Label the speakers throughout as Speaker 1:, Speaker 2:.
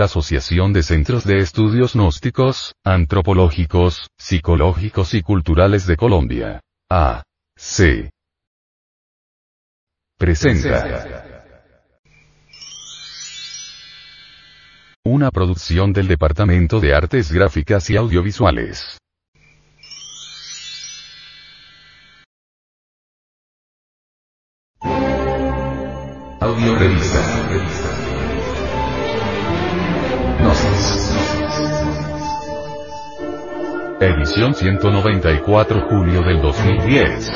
Speaker 1: la Asociación de Centros de Estudios Gnósticos, Antropológicos, Psicológicos y Culturales de Colombia. A. C. Presenta. Una producción del Departamento de Artes Gráficas y Audiovisuales. Audio Revista. Edición 194 julio del 2010.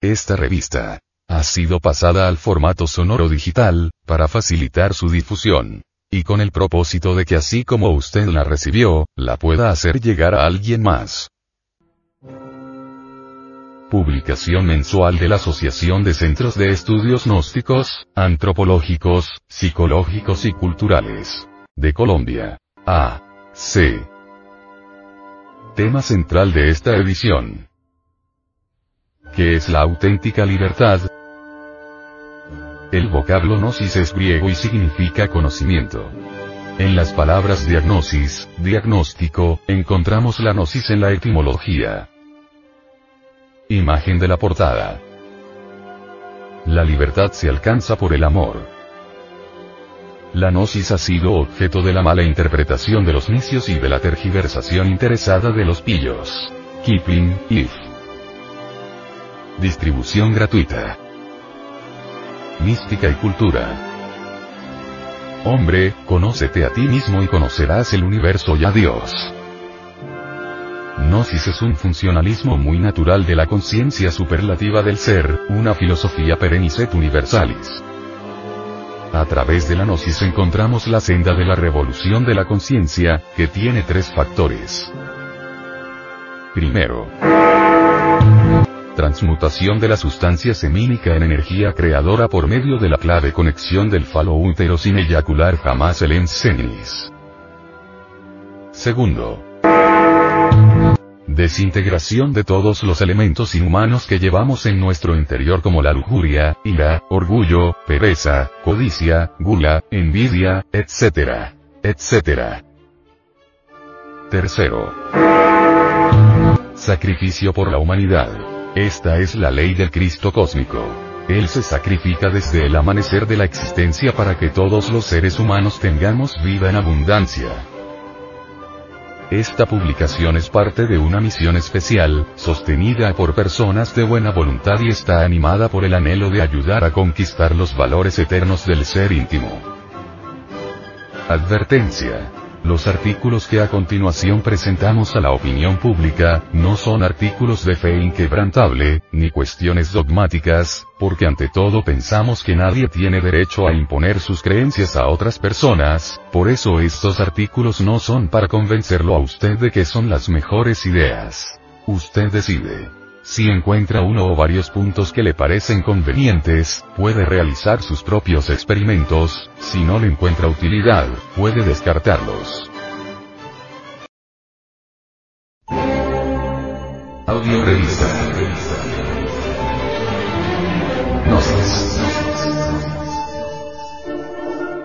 Speaker 1: Esta revista ha sido pasada al formato sonoro digital, para facilitar su difusión. Y con el propósito de que así como usted la recibió, la pueda hacer llegar a alguien más. Publicación mensual de la Asociación de Centros de Estudios Gnósticos, Antropológicos, Psicológicos y Culturales. De Colombia. A. C. Tema central de esta edición. ¿Qué es la auténtica libertad? El vocablo gnosis es griego y significa conocimiento. En las palabras diagnosis, diagnóstico, encontramos la gnosis en la etimología. Imagen de la portada. La libertad se alcanza por el amor. La gnosis ha sido objeto de la mala interpretación de los necios y de la tergiversación interesada de los pillos. Kipling, If. Distribución gratuita. Mística y cultura. Hombre, conócete a ti mismo y conocerás el universo y a Dios. Gnosis es un funcionalismo muy natural de la conciencia superlativa del ser, una filosofía perenniset universalis. A través de la Gnosis encontramos la senda de la revolución de la conciencia, que tiene tres factores. Primero, transmutación de la sustancia semínica en energía creadora por medio de la clave conexión del falo útero sin eyacular jamás el ensenis. Segundo. Desintegración de todos los elementos inhumanos que llevamos en nuestro interior como la lujuria, ira, orgullo, pereza, codicia, gula, envidia, etc. etc. Tercero. Sacrificio por la humanidad. Esta es la ley del Cristo cósmico. Él se sacrifica desde el amanecer de la existencia para que todos los seres humanos tengamos vida en abundancia. Esta publicación es parte de una misión especial, sostenida por personas de buena voluntad y está animada por el anhelo de ayudar a conquistar los valores eternos del ser íntimo. Advertencia. Los artículos que a continuación presentamos a la opinión pública, no son artículos de fe inquebrantable, ni cuestiones dogmáticas, porque ante todo pensamos que nadie tiene derecho a imponer sus creencias a otras personas, por eso estos artículos no son para convencerlo a usted de que son las mejores ideas. Usted decide. Si encuentra uno o varios puntos que le parecen convenientes, puede realizar sus propios experimentos, si no le encuentra utilidad, puede descartarlos. Audio Revista. Gnosis.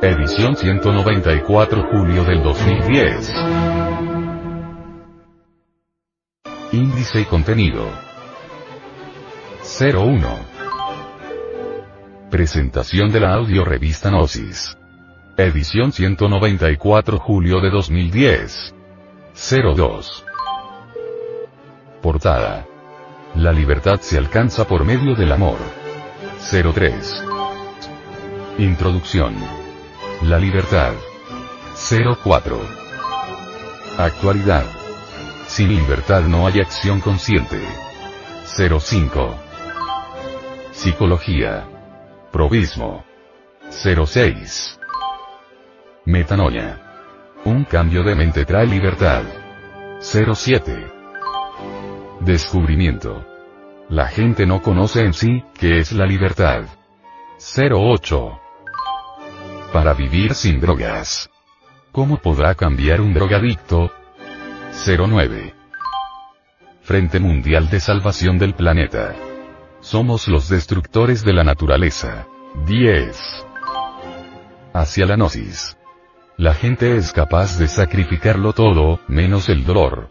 Speaker 1: Edición 194 julio del 2010. Índice y contenido. 01. Presentación de la audio revista Gnosis. Edición 194 julio de 2010. 02. Portada. La libertad se alcanza por medio del amor. 03. Introducción. La libertad. 04. Actualidad. Sin libertad no hay acción consciente. 05. Psicología. Provismo. 06. Metanoia. Un cambio de mente trae libertad. 07. Descubrimiento. La gente no conoce en sí, qué es la libertad. 08. Para vivir sin drogas. ¿Cómo podrá cambiar un drogadicto? 09. Frente Mundial de Salvación del Planeta. Somos los destructores de la naturaleza. 10. Hacia la gnosis. La gente es capaz de sacrificarlo todo, menos el dolor.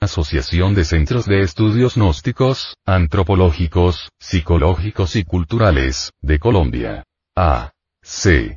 Speaker 1: Asociación de Centros de Estudios Gnósticos, Antropológicos, Psicológicos y Culturales, de Colombia. A. C.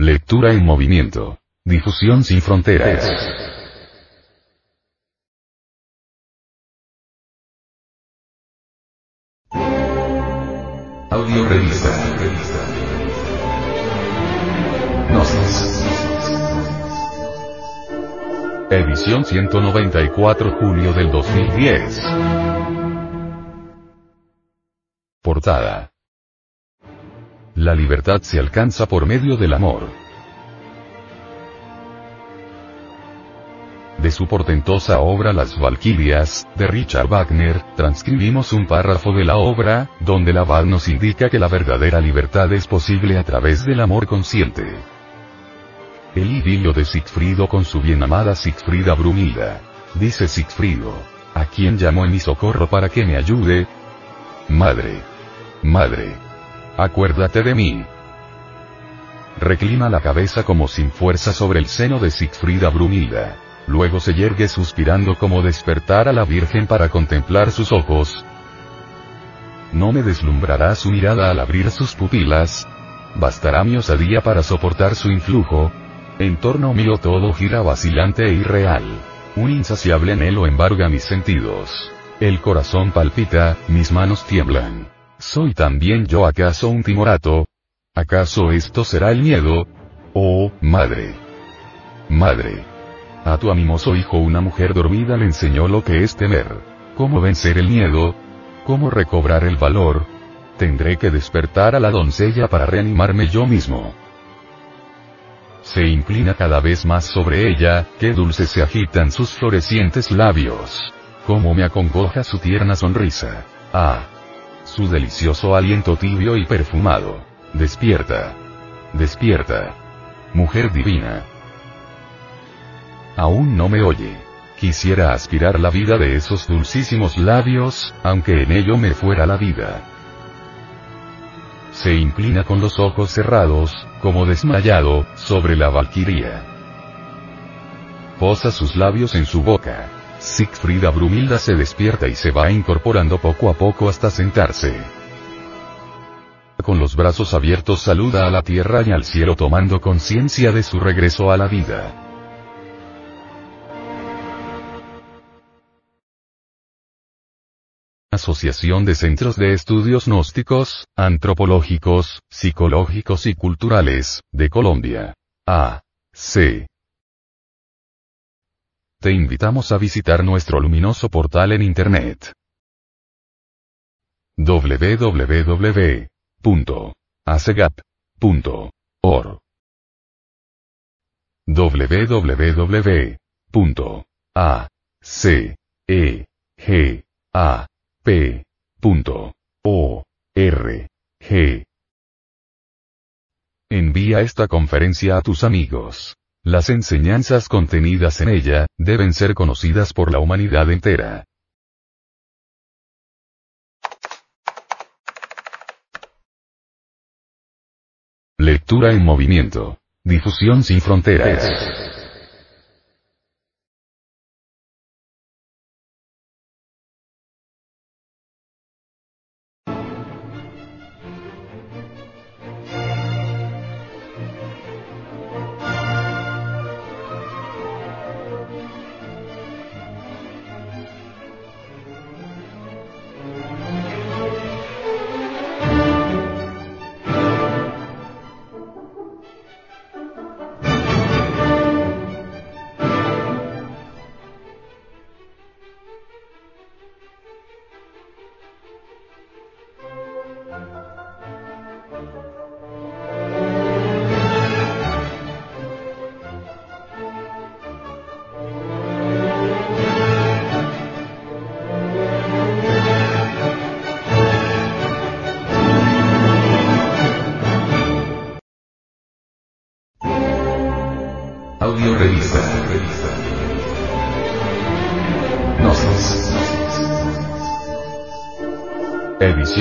Speaker 1: Lectura en movimiento. Difusión sin fronteras. Audio revista. Gnosis. Edición 194 julio del 2010. Portada. La libertad se alcanza por medio del amor. De su portentosa obra Las Valquirias, de Richard Wagner, transcribimos un párrafo de la obra, donde la abad nos indica que la verdadera libertad es posible a través del amor consciente. El idilio de Sigfrido con su bien amada Sigfrida Brunilda. Dice Sigfrido. ¿A quién llamo en mi socorro para que me ayude? Madre. Madre. Acuérdate de mí. Reclina la cabeza como sin fuerza sobre el seno de Sigfrida Brunilda. Luego se yergue suspirando como despertar a la Virgen para contemplar sus ojos. No me deslumbrará su mirada al abrir sus pupilas. Bastará mi osadía para soportar su influjo. En torno mío todo gira vacilante e irreal. Un insaciable anhelo embarga mis sentidos. El corazón palpita, mis manos tiemblan. ¿Soy también yo acaso un timorato? ¿Acaso esto será el miedo? Oh, madre. Madre. A tu animoso hijo una mujer dormida le enseñó lo que es temer. ¿Cómo vencer el miedo? ¿Cómo recobrar el valor? Tendré que despertar a la doncella para reanimarme yo mismo. Se inclina cada vez más sobre ella, qué dulces se agitan sus florecientes labios. Cómo me acongoja su tierna sonrisa. Ah su delicioso aliento tibio y perfumado. Despierta. Despierta. Mujer divina. Aún no me oye. Quisiera aspirar la vida de esos dulcísimos labios, aunque en ello me fuera la vida. Se inclina con los ojos cerrados, como desmayado, sobre la valquiria. Posa sus labios en su boca. Sigfrida Brumilda se despierta y se va incorporando poco a poco hasta sentarse. Con los brazos abiertos saluda a la tierra y al cielo tomando conciencia de su regreso a la vida. Asociación de Centros de Estudios Gnósticos, Antropológicos, Psicológicos y Culturales, de Colombia. A. C. Te invitamos a visitar nuestro luminoso portal en Internet. www.acegap.org www.acegap.org Envía esta conferencia a tus amigos. Las enseñanzas contenidas en ella, deben ser conocidas por la humanidad entera. Lectura en movimiento. Difusión sin fronteras.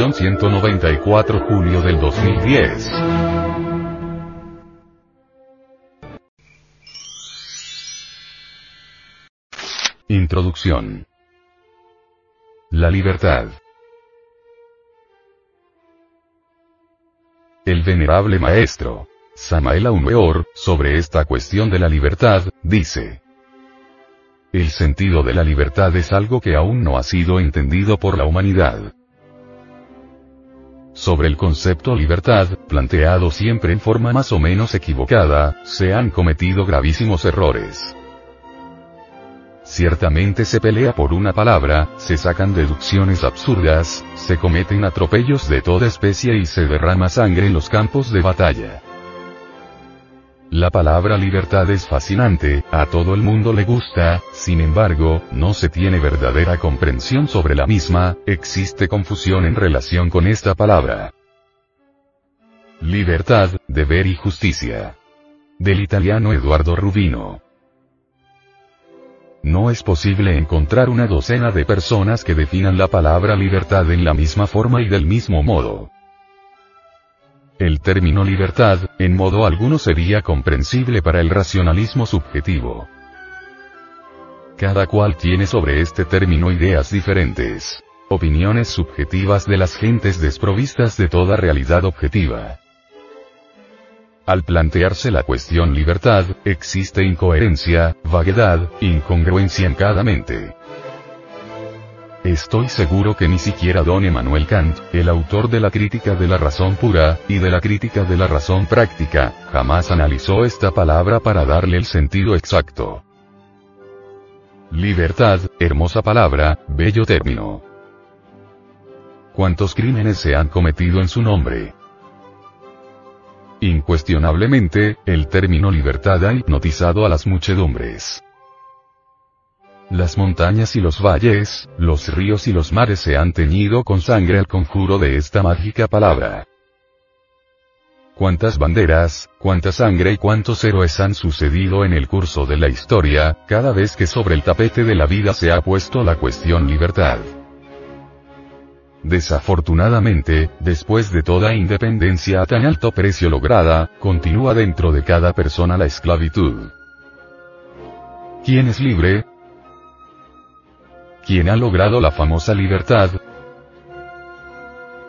Speaker 1: Edición 194 julio del 2010. Introducción. La libertad. El venerable maestro, Samael Weor, sobre esta cuestión de la libertad, dice. El sentido de la libertad es algo que aún no ha sido entendido por la humanidad. Sobre el concepto libertad, planteado siempre en forma más o menos equivocada, se han cometido gravísimos errores. Ciertamente se pelea por una palabra, se sacan deducciones absurdas, se cometen atropellos de toda especie y se derrama sangre en los campos de batalla. La palabra libertad es fascinante, a todo el mundo le gusta, sin embargo, no se tiene verdadera comprensión sobre la misma, existe confusión en relación con esta palabra. Libertad, deber y justicia. Del italiano Eduardo Rubino. No es posible encontrar una docena de personas que definan la palabra libertad en la misma forma y del mismo modo. El término libertad, en modo alguno sería comprensible para el racionalismo subjetivo. Cada cual tiene sobre este término ideas diferentes. Opiniones subjetivas de las gentes desprovistas de toda realidad objetiva. Al plantearse la cuestión libertad, existe incoherencia, vaguedad, incongruencia en cada mente. Estoy seguro que ni siquiera don Emmanuel Kant, el autor de la crítica de la razón pura, y de la crítica de la razón práctica, jamás analizó esta palabra para darle el sentido exacto. Libertad, hermosa palabra, bello término. ¿Cuántos crímenes se han cometido en su nombre? Incuestionablemente, el término libertad ha hipnotizado a las muchedumbres. Las montañas y los valles, los ríos y los mares se han teñido con sangre al conjuro de esta mágica palabra. Cuántas banderas, cuánta sangre y cuántos héroes han sucedido en el curso de la historia, cada vez que sobre el tapete de la vida se ha puesto la cuestión libertad. Desafortunadamente, después de toda independencia a tan alto precio lograda, continúa dentro de cada persona la esclavitud. ¿Quién es libre? ¿Quién ha logrado la famosa libertad?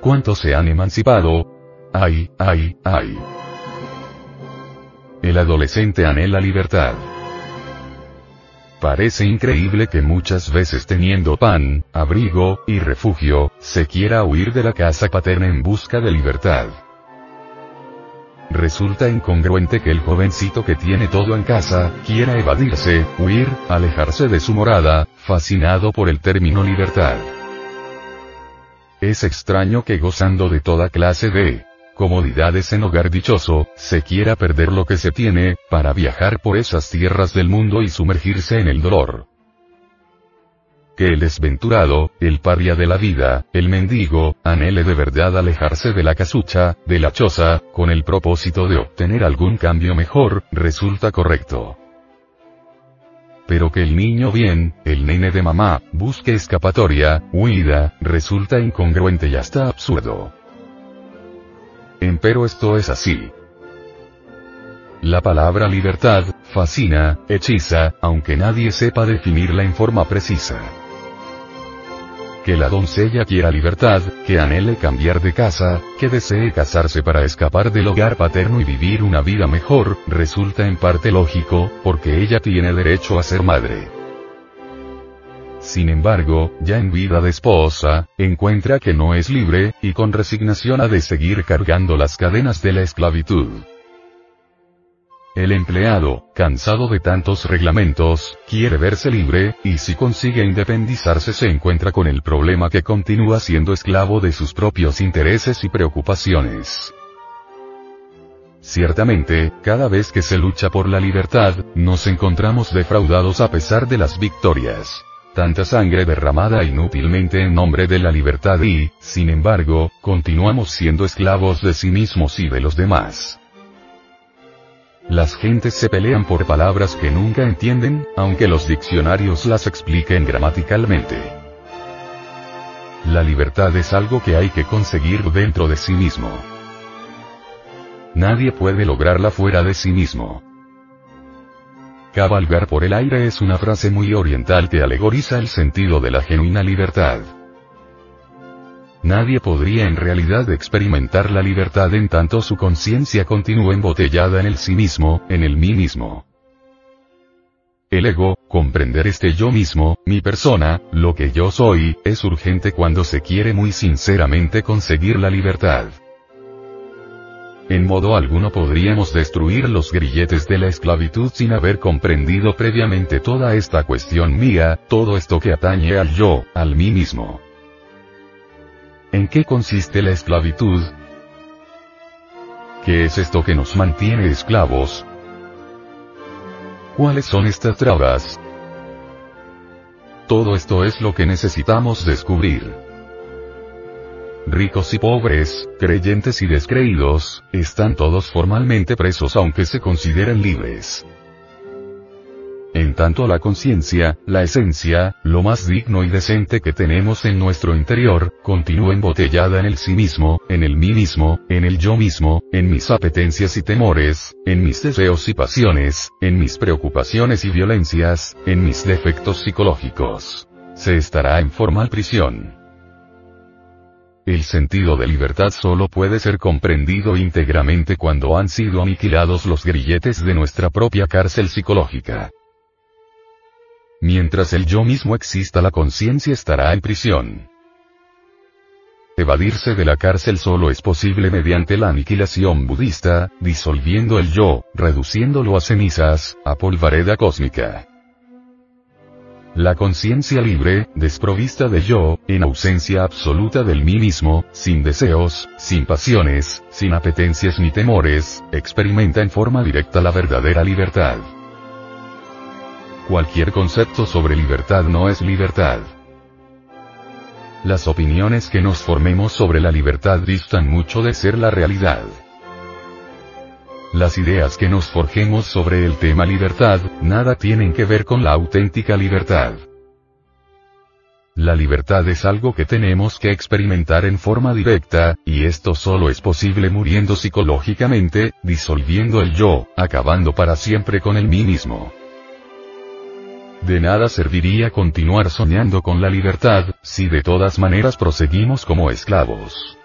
Speaker 1: ¿Cuántos se han emancipado? ¡Ay, ay, ay! El adolescente anhela libertad. Parece increíble que muchas veces teniendo pan, abrigo, y refugio, se quiera huir de la casa paterna en busca de libertad. Resulta incongruente que el jovencito que tiene todo en casa, quiera evadirse, huir, alejarse de su morada, fascinado por el término libertad. Es extraño que gozando de toda clase de comodidades en hogar dichoso, se quiera perder lo que se tiene, para viajar por esas tierras del mundo y sumergirse en el dolor. Que el desventurado, el paria de la vida, el mendigo, anhele de verdad alejarse de la casucha, de la choza, con el propósito de obtener algún cambio mejor, resulta correcto. Pero que el niño bien, el nene de mamá, busque escapatoria, huida, resulta incongruente y hasta absurdo. Empero esto es así. La palabra libertad, fascina, hechiza, aunque nadie sepa definirla en forma precisa. Que la doncella quiera libertad, que anhele cambiar de casa, que desee casarse para escapar del hogar paterno y vivir una vida mejor, resulta en parte lógico, porque ella tiene derecho a ser madre. Sin embargo, ya en vida de esposa, encuentra que no es libre, y con resignación ha de seguir cargando las cadenas de la esclavitud. El empleado, cansado de tantos reglamentos, quiere verse libre, y si consigue independizarse se encuentra con el problema que continúa siendo esclavo de sus propios intereses y preocupaciones. Ciertamente, cada vez que se lucha por la libertad, nos encontramos defraudados a pesar de las victorias tanta sangre derramada inútilmente en nombre de la libertad y, sin embargo, continuamos siendo esclavos de sí mismos y de los demás. Las gentes se pelean por palabras que nunca entienden, aunque los diccionarios las expliquen gramaticalmente. La libertad es algo que hay que conseguir dentro de sí mismo. Nadie puede lograrla fuera de sí mismo. Cabalgar por el aire es una frase muy oriental que alegoriza el sentido de la genuina libertad. Nadie podría en realidad experimentar la libertad en tanto su conciencia continúe embotellada en el sí mismo, en el mí mismo. El ego, comprender este yo mismo, mi persona, lo que yo soy, es urgente cuando se quiere muy sinceramente conseguir la libertad. En modo alguno podríamos destruir los grilletes de la esclavitud sin haber comprendido previamente toda esta cuestión mía, todo esto que atañe al yo, al mí mismo. ¿En qué consiste la esclavitud? ¿Qué es esto que nos mantiene esclavos? ¿Cuáles son estas trabas? Todo esto es lo que necesitamos descubrir ricos y pobres, creyentes y descreídos, están todos formalmente presos aunque se consideren libres. En tanto la conciencia, la esencia, lo más digno y decente que tenemos en nuestro interior, continúa embotellada en el sí mismo, en el mí mismo, en el yo mismo, en mis apetencias y temores, en mis deseos y pasiones, en mis preocupaciones y violencias, en mis defectos psicológicos. Se estará en formal prisión. El sentido de libertad solo puede ser comprendido íntegramente cuando han sido aniquilados los grilletes de nuestra propia cárcel psicológica. Mientras el yo mismo exista la conciencia estará en prisión. Evadirse de la cárcel solo es posible mediante la aniquilación budista, disolviendo el yo, reduciéndolo a cenizas, a polvareda cósmica. La conciencia libre, desprovista de yo, en ausencia absoluta del mí mismo, sin deseos, sin pasiones, sin apetencias ni temores, experimenta en forma directa la verdadera libertad. Cualquier concepto sobre libertad no es libertad. Las opiniones que nos formemos sobre la libertad distan mucho de ser la realidad. Las ideas que nos forjemos sobre el tema libertad, nada tienen que ver con la auténtica libertad. La libertad es algo que tenemos que experimentar en forma directa, y esto solo es posible muriendo psicológicamente, disolviendo el yo, acabando para siempre con el mí mismo. De nada serviría continuar soñando con la libertad, si de todas maneras proseguimos como esclavos.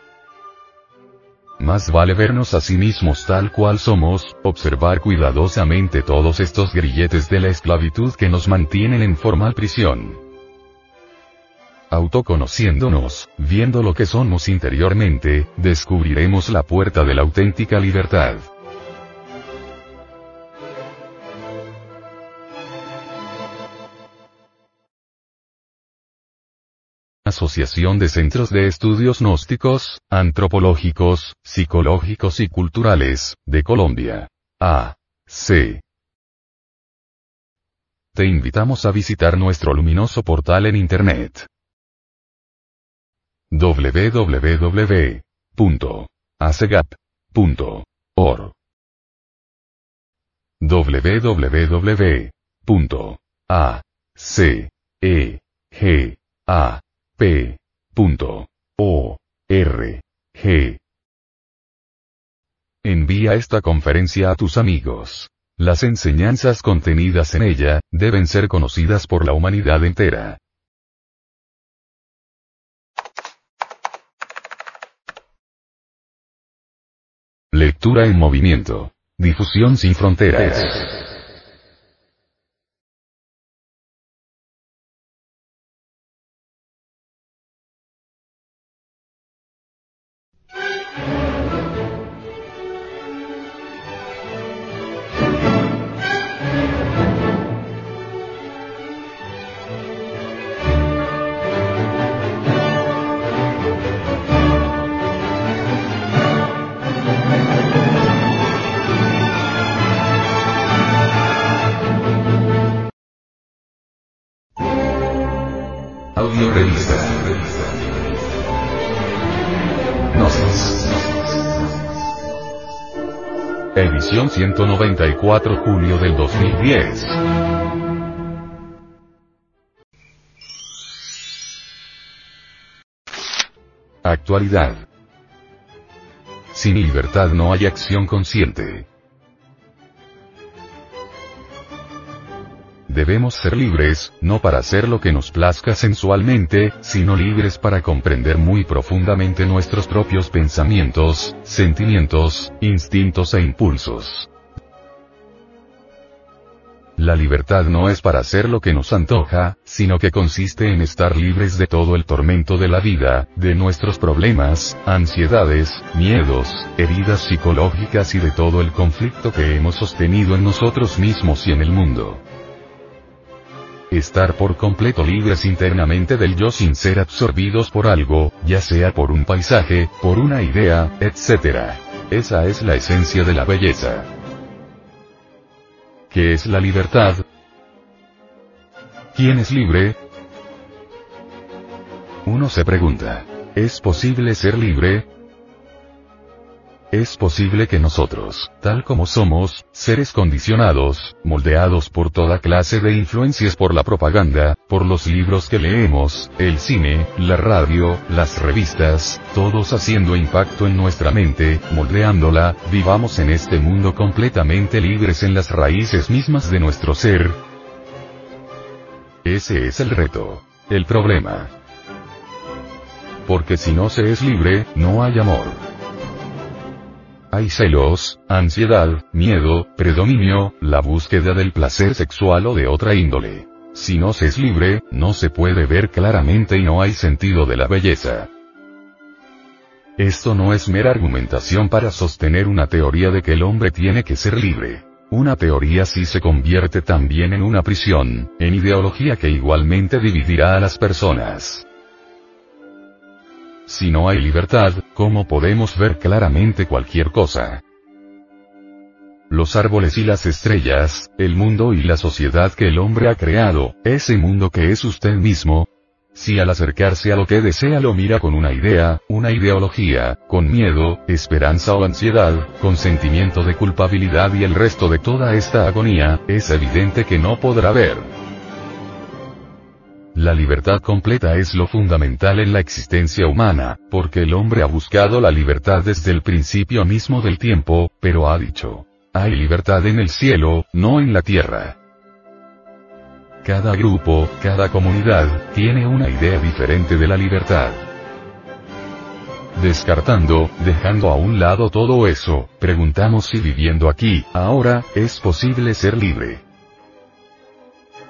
Speaker 1: Más vale vernos a sí mismos tal cual somos, observar cuidadosamente todos estos grilletes de la esclavitud que nos mantienen en formal prisión. Autoconociéndonos, viendo lo que somos interiormente, descubriremos la puerta de la auténtica libertad. Asociación de Centros de Estudios Gnósticos, Antropológicos, Psicológicos y Culturales, de Colombia. A. C. Te invitamos a visitar nuestro luminoso portal en Internet. www.acegap.org www.acegap P. O. R. G. Envía esta conferencia a tus amigos. Las enseñanzas contenidas en ella, deben ser conocidas por la humanidad entera. Lectura en movimiento. Difusión sin fronteras. Edición 194 julio del 2010. Actualidad. Sin libertad no hay acción consciente. Debemos ser libres, no para hacer lo que nos plazca sensualmente, sino libres para comprender muy profundamente nuestros propios pensamientos, sentimientos, instintos e impulsos. La libertad no es para hacer lo que nos antoja, sino que consiste en estar libres de todo el tormento de la vida, de nuestros problemas, ansiedades, miedos, heridas psicológicas y de todo el conflicto que hemos sostenido en nosotros mismos y en el mundo. Estar por completo libres internamente del yo sin ser absorbidos por algo, ya sea por un paisaje, por una idea, etc. Esa es la esencia de la belleza. ¿Qué es la libertad? ¿Quién es libre? Uno se pregunta, ¿es posible ser libre? Es posible que nosotros, tal como somos, seres condicionados, moldeados por toda clase de influencias por la propaganda, por los libros que leemos, el cine, la radio, las revistas, todos haciendo impacto en nuestra mente, moldeándola, vivamos en este mundo completamente libres en las raíces mismas de nuestro ser. Ese es el reto. El problema. Porque si no se es libre, no hay amor. Hay celos, ansiedad, miedo, predominio, la búsqueda del placer sexual o de otra índole. Si no se es libre, no se puede ver claramente y no hay sentido de la belleza. Esto no es mera argumentación para sostener una teoría de que el hombre tiene que ser libre. Una teoría así se convierte también en una prisión, en ideología que igualmente dividirá a las personas. Si no hay libertad, ¿cómo podemos ver claramente cualquier cosa? Los árboles y las estrellas, el mundo y la sociedad que el hombre ha creado, ese mundo que es usted mismo, si al acercarse a lo que desea lo mira con una idea, una ideología, con miedo, esperanza o ansiedad, con sentimiento de culpabilidad y el resto de toda esta agonía, es evidente que no podrá ver. La libertad completa es lo fundamental en la existencia humana, porque el hombre ha buscado la libertad desde el principio mismo del tiempo, pero ha dicho, hay libertad en el cielo, no en la tierra. Cada grupo, cada comunidad, tiene una idea diferente de la libertad. Descartando, dejando a un lado todo eso, preguntamos si viviendo aquí, ahora, es posible ser libre.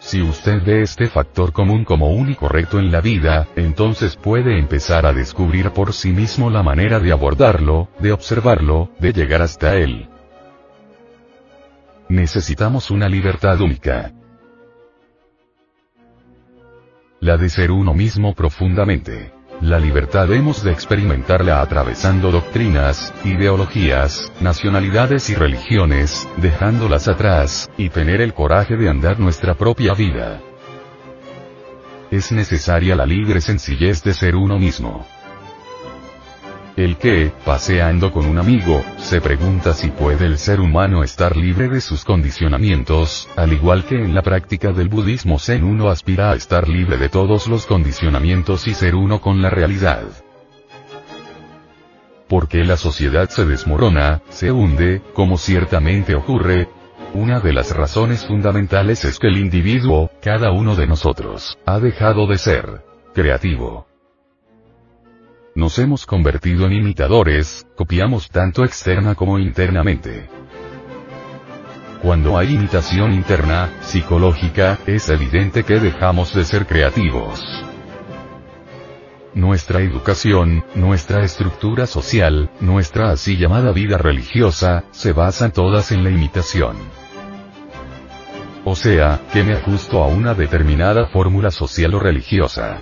Speaker 1: Si usted ve este factor común como único recto en la vida, entonces puede empezar a descubrir por sí mismo la manera de abordarlo, de observarlo, de llegar hasta él. Necesitamos una libertad única. La de ser uno mismo profundamente. La libertad hemos de experimentarla atravesando doctrinas, ideologías, nacionalidades y religiones, dejándolas atrás, y tener el coraje de andar nuestra propia vida. Es necesaria la libre sencillez de ser uno mismo. El que, paseando con un amigo, se pregunta si puede el ser humano estar libre de sus condicionamientos, al igual que en la práctica del budismo Zen uno aspira a estar libre de todos los condicionamientos y ser uno con la realidad. Porque la sociedad se desmorona, se hunde, como ciertamente ocurre, una de las razones fundamentales es que el individuo, cada uno de nosotros, ha dejado de ser creativo. Nos hemos convertido en imitadores, copiamos tanto externa como internamente. Cuando hay imitación interna, psicológica, es evidente que dejamos de ser creativos. Nuestra educación, nuestra estructura social, nuestra así llamada vida religiosa, se basan todas en la imitación. O sea, que me ajusto a una determinada fórmula social o religiosa.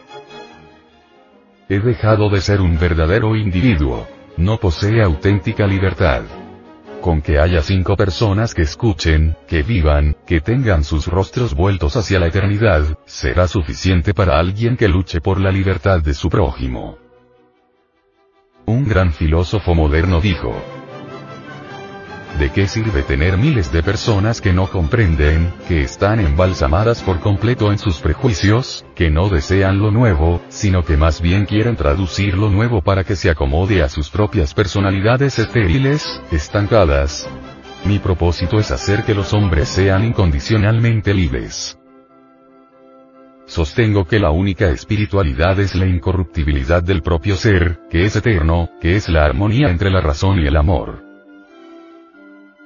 Speaker 1: He dejado de ser un verdadero individuo. No posee auténtica libertad. Con que haya cinco personas que escuchen, que vivan, que tengan sus rostros vueltos hacia la eternidad, será suficiente para alguien que luche por la libertad de su prójimo. Un gran filósofo moderno dijo, ¿De qué sirve tener miles de personas que no comprenden, que están embalsamadas por completo en sus prejuicios, que no desean lo nuevo, sino que más bien quieren traducir lo nuevo para que se acomode a sus propias personalidades estériles, estancadas? Mi propósito es hacer que los hombres sean incondicionalmente libres. Sostengo que la única espiritualidad es la incorruptibilidad del propio ser, que es eterno, que es la armonía entre la razón y el amor.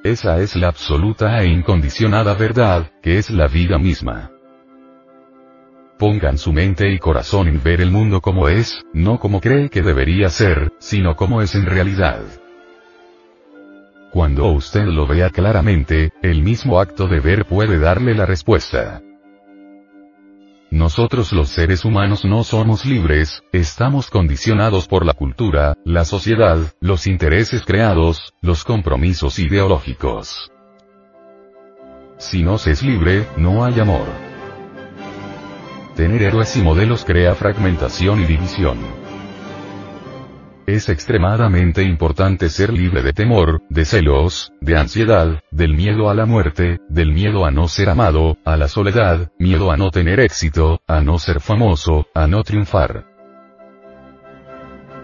Speaker 1: Esa es la absoluta e incondicionada verdad, que es la vida misma. Pongan su mente y corazón en ver el mundo como es, no como cree que debería ser, sino como es en realidad. Cuando usted lo vea claramente, el mismo acto de ver puede darle la respuesta. Nosotros los seres humanos no somos libres, estamos condicionados por la cultura, la sociedad, los intereses creados, los compromisos ideológicos. Si no se es libre, no hay amor. Tener héroes y modelos crea fragmentación y división. Es extremadamente importante ser libre de temor, de celos, de ansiedad, del miedo a la muerte, del miedo a no ser amado, a la soledad, miedo a no tener éxito, a no ser famoso, a no triunfar.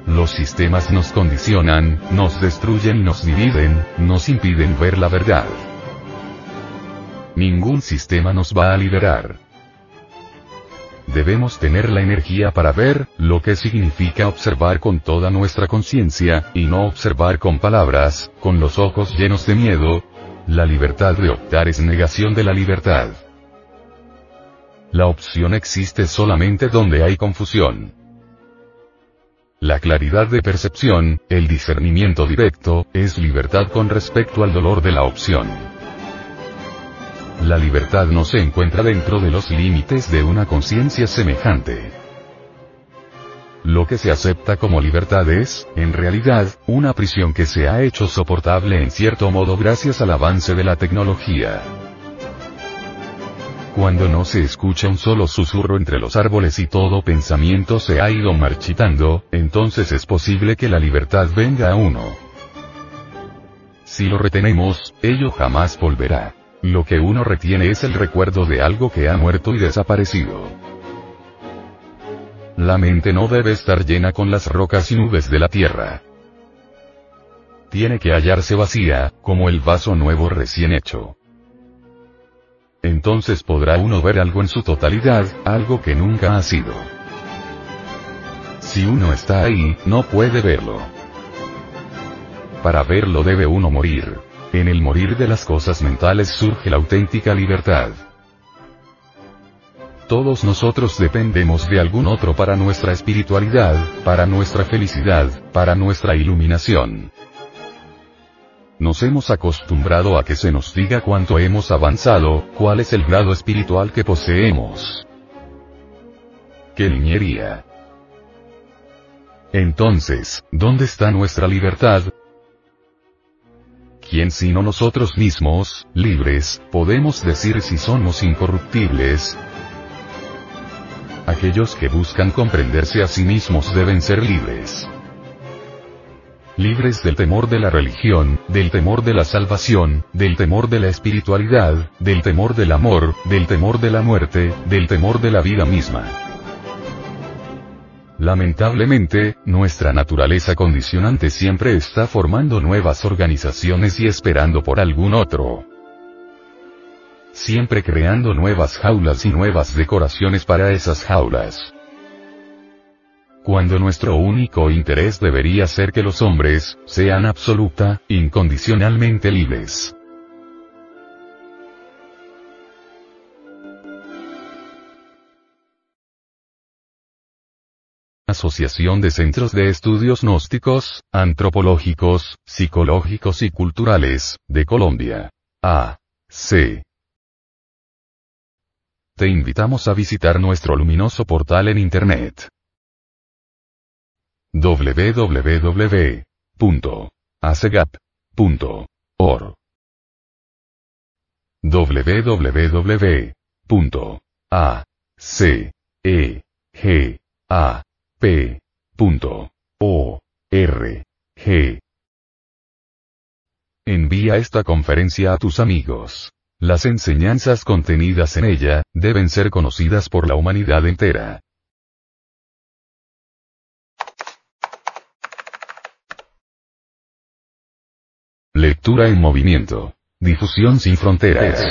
Speaker 1: Los sistemas nos condicionan, nos destruyen nos dividen, nos impiden ver la verdad. Ningún sistema nos va a liberar. Debemos tener la energía para ver, lo que significa observar con toda nuestra conciencia, y no observar con palabras, con los ojos llenos de miedo. La libertad de optar es negación de la libertad. La opción existe solamente donde hay confusión. La claridad de percepción, el discernimiento directo, es libertad con respecto al dolor de la opción. La libertad no se encuentra dentro de los límites de una conciencia semejante. Lo que se acepta como libertad es, en realidad, una prisión que se ha hecho soportable en cierto modo gracias al avance de la tecnología. Cuando no se escucha un solo susurro entre los árboles y todo pensamiento se ha ido marchitando, entonces es posible que la libertad venga a uno. Si lo retenemos, ello jamás volverá. Lo que uno retiene es el recuerdo de algo que ha muerto y desaparecido. La mente no debe estar llena con las rocas y nubes de la tierra. Tiene que hallarse vacía, como el vaso nuevo recién hecho. Entonces podrá uno ver algo en su totalidad, algo que nunca ha sido. Si uno está ahí, no puede verlo. Para verlo debe uno morir. En el morir de las cosas mentales surge la auténtica libertad. Todos nosotros dependemos de algún otro para nuestra espiritualidad, para nuestra felicidad, para nuestra iluminación. Nos hemos acostumbrado a que se nos diga cuánto hemos avanzado, cuál es el grado espiritual que poseemos. ¡Qué niñería! Entonces, ¿dónde está nuestra libertad? ¿Quién sino nosotros mismos, libres, podemos decir si somos incorruptibles? Aquellos que buscan comprenderse a sí mismos deben ser libres. Libres del temor de la religión, del temor de la salvación, del temor de la espiritualidad, del temor del amor, del temor de la muerte, del temor de la vida misma. Lamentablemente, nuestra naturaleza condicionante siempre está formando nuevas organizaciones y esperando por algún otro. Siempre creando nuevas jaulas y nuevas decoraciones para esas jaulas. Cuando nuestro único interés debería ser que los hombres, sean absoluta, incondicionalmente libres. Asociación de Centros de Estudios Gnósticos, Antropológicos, Psicológicos y Culturales, de Colombia. A. C. Te invitamos a visitar nuestro luminoso portal en Internet. www.acegap.org www.acegap P. O. R. G. Envía esta conferencia a tus amigos. Las enseñanzas contenidas en ella, deben ser conocidas por la humanidad entera. Lectura en movimiento. Difusión sin fronteras.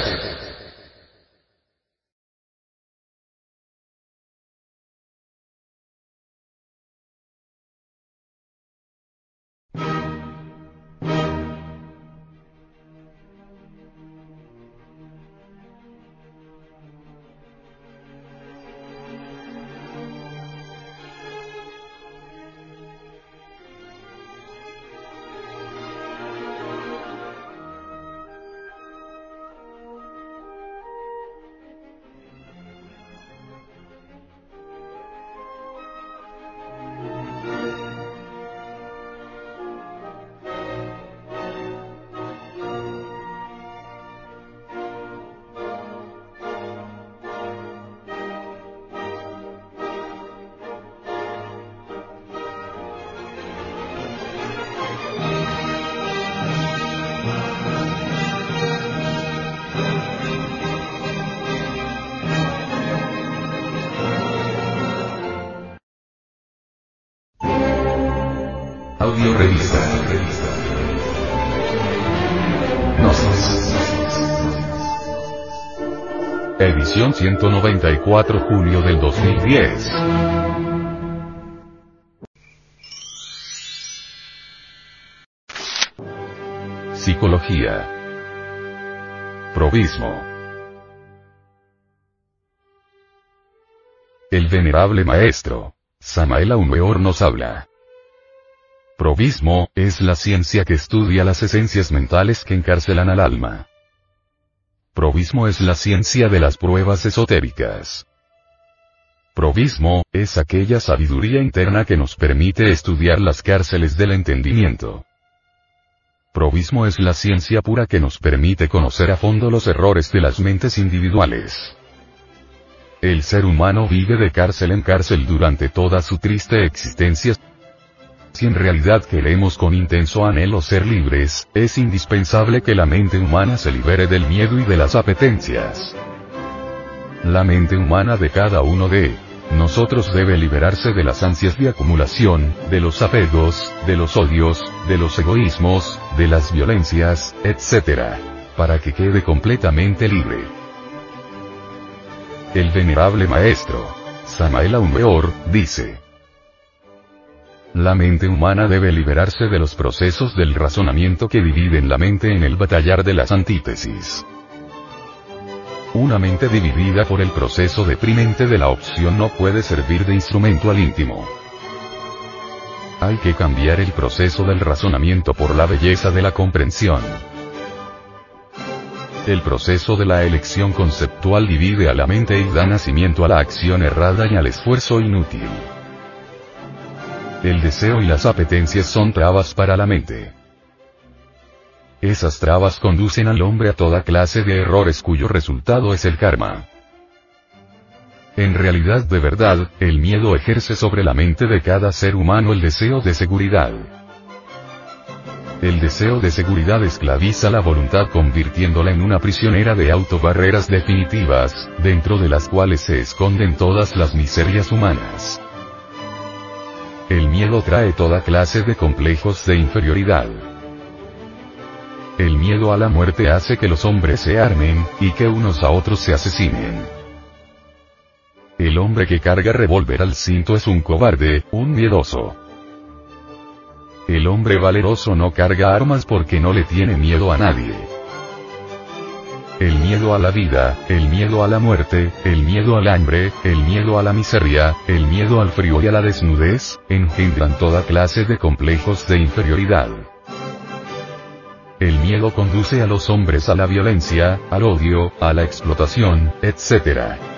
Speaker 1: 194 julio del 2010. Psicología. Provismo. El venerable maestro, Samael Aumeor nos habla. Provismo, es la ciencia que estudia las esencias mentales que encarcelan al alma. Provismo es la ciencia de las pruebas esotéricas. Provismo, es aquella sabiduría interna que nos permite estudiar las cárceles del entendimiento. Provismo es la ciencia pura que nos permite conocer a fondo los errores de las mentes individuales. El ser humano vive de cárcel en cárcel durante toda su triste existencia, si en realidad queremos con intenso anhelo ser libres, es indispensable que la mente humana se libere del miedo y de las apetencias. La mente humana de cada uno de nosotros debe liberarse de las ansias de acumulación, de los apegos, de los odios, de los egoísmos, de las violencias, etc. Para que quede completamente libre. El venerable maestro, Samael Aumeor, dice, la mente humana debe liberarse de los procesos del razonamiento que dividen la mente en el batallar de las antítesis. Una mente dividida por el proceso deprimente de la opción no puede servir de instrumento al íntimo. Hay que cambiar el proceso del razonamiento por la belleza de la comprensión. El proceso de la elección conceptual divide a la mente y da nacimiento a la acción errada y al esfuerzo inútil. El deseo y las apetencias son trabas para la mente. Esas trabas conducen al hombre a toda clase de errores cuyo resultado es el karma. En realidad de verdad, el miedo ejerce sobre la mente de cada ser humano el deseo de seguridad. El deseo de seguridad esclaviza la voluntad convirtiéndola en una prisionera de autobarreras definitivas, dentro de las cuales se esconden todas las miserias humanas. El miedo trae toda clase de complejos de inferioridad. El miedo a la muerte hace que los hombres se armen, y que unos a otros se asesinen. El hombre que carga revólver al cinto es un cobarde, un miedoso. El hombre valeroso no carga armas porque no le tiene miedo a nadie. El miedo a la vida, el miedo a la muerte, el miedo al hambre, el miedo a la miseria, el miedo al frío y a la desnudez, engendran toda clase de complejos de inferioridad. El miedo conduce a los hombres a la violencia, al odio, a la explotación, etc.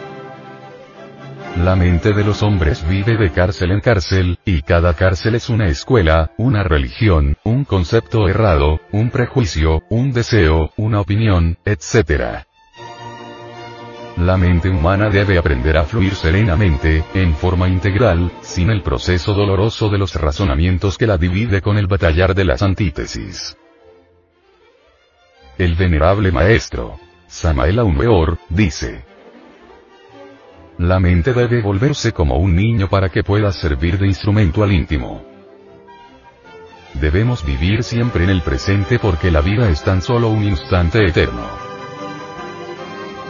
Speaker 1: La mente de los hombres vive de cárcel en cárcel, y cada cárcel es una escuela, una religión, un concepto errado, un prejuicio, un deseo, una opinión, etc. La mente humana debe aprender a fluir serenamente, en forma integral, sin el proceso doloroso de los razonamientos que la divide con el batallar de las antítesis. El venerable maestro, Samael Aumeor, dice. La mente debe volverse como un niño para que pueda servir de instrumento al íntimo. Debemos vivir siempre en el presente porque la vida es tan solo un instante eterno.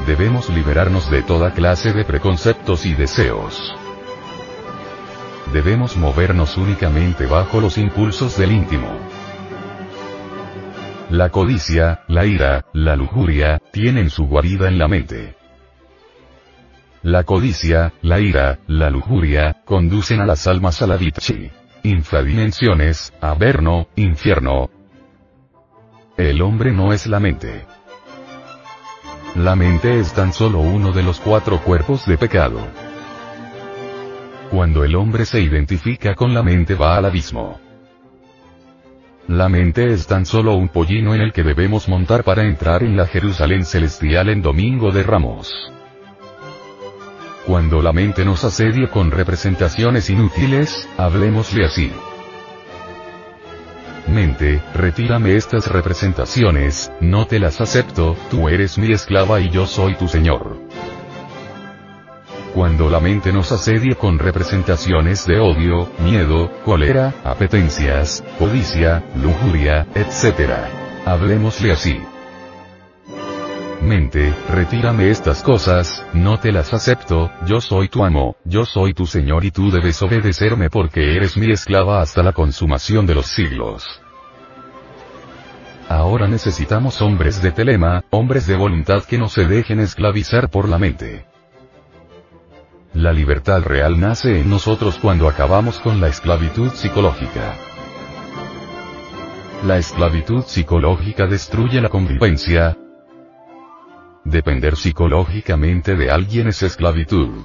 Speaker 1: Debemos liberarnos de toda clase de preconceptos y deseos. Debemos movernos únicamente bajo los impulsos del íntimo. La codicia, la ira, la lujuria, tienen su guarida en la mente. La codicia, la ira, la lujuria, conducen a las almas a la dichi. Infradimensiones, averno, infierno. El hombre no es la mente. La mente es tan solo uno de los cuatro cuerpos de pecado. Cuando el hombre se identifica con la mente va al abismo. La mente es tan solo un pollino en el que debemos montar para entrar en la Jerusalén celestial en Domingo de Ramos. Cuando la mente nos asedia con representaciones inútiles, hablemosle así. Mente, retírame estas representaciones, no te las acepto, tú eres mi esclava y yo soy tu señor. Cuando la mente nos asedia con representaciones de odio, miedo, cólera, apetencias, codicia, lujuria, etc. Hablemosle así. Retírame estas cosas, no te las acepto, yo soy tu amo, yo soy tu señor y tú debes obedecerme porque eres mi esclava hasta la consumación de los siglos. Ahora necesitamos hombres de telema, hombres de voluntad que no se dejen esclavizar por la mente. La libertad real nace en nosotros cuando acabamos con la esclavitud psicológica. La esclavitud psicológica destruye la convivencia. Depender psicológicamente de alguien es esclavitud.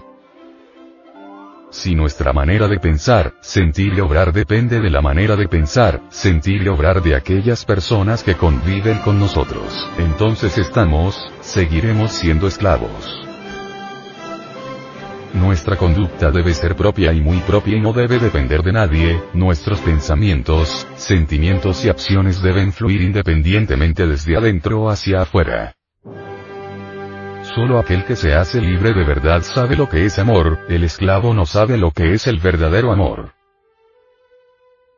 Speaker 1: Si nuestra manera de pensar, sentir y obrar depende de la manera de pensar, sentir y obrar de aquellas personas que conviven con nosotros, entonces estamos, seguiremos siendo esclavos. Nuestra conducta debe ser propia y muy propia y no debe depender de nadie, nuestros pensamientos, sentimientos y acciones deben fluir independientemente desde adentro hacia afuera. Solo aquel que se hace libre de verdad sabe lo que es amor, el esclavo no sabe lo que es el verdadero amor.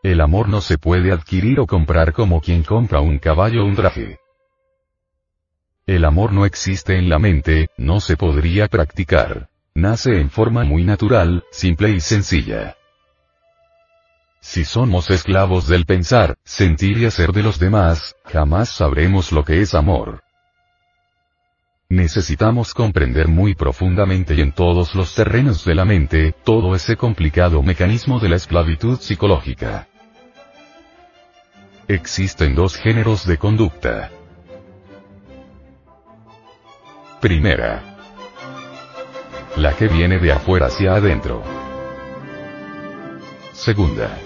Speaker 1: El amor no se puede adquirir o comprar como quien compra un caballo o un traje. El amor no existe en la mente, no se podría practicar. Nace en forma muy natural, simple y sencilla. Si somos esclavos del pensar, sentir y hacer de los demás, jamás sabremos lo que es amor. Necesitamos comprender muy profundamente y en todos los terrenos de la mente, todo ese complicado mecanismo de la esclavitud psicológica. Existen dos géneros de conducta. Primera, la que viene de afuera hacia adentro. Segunda.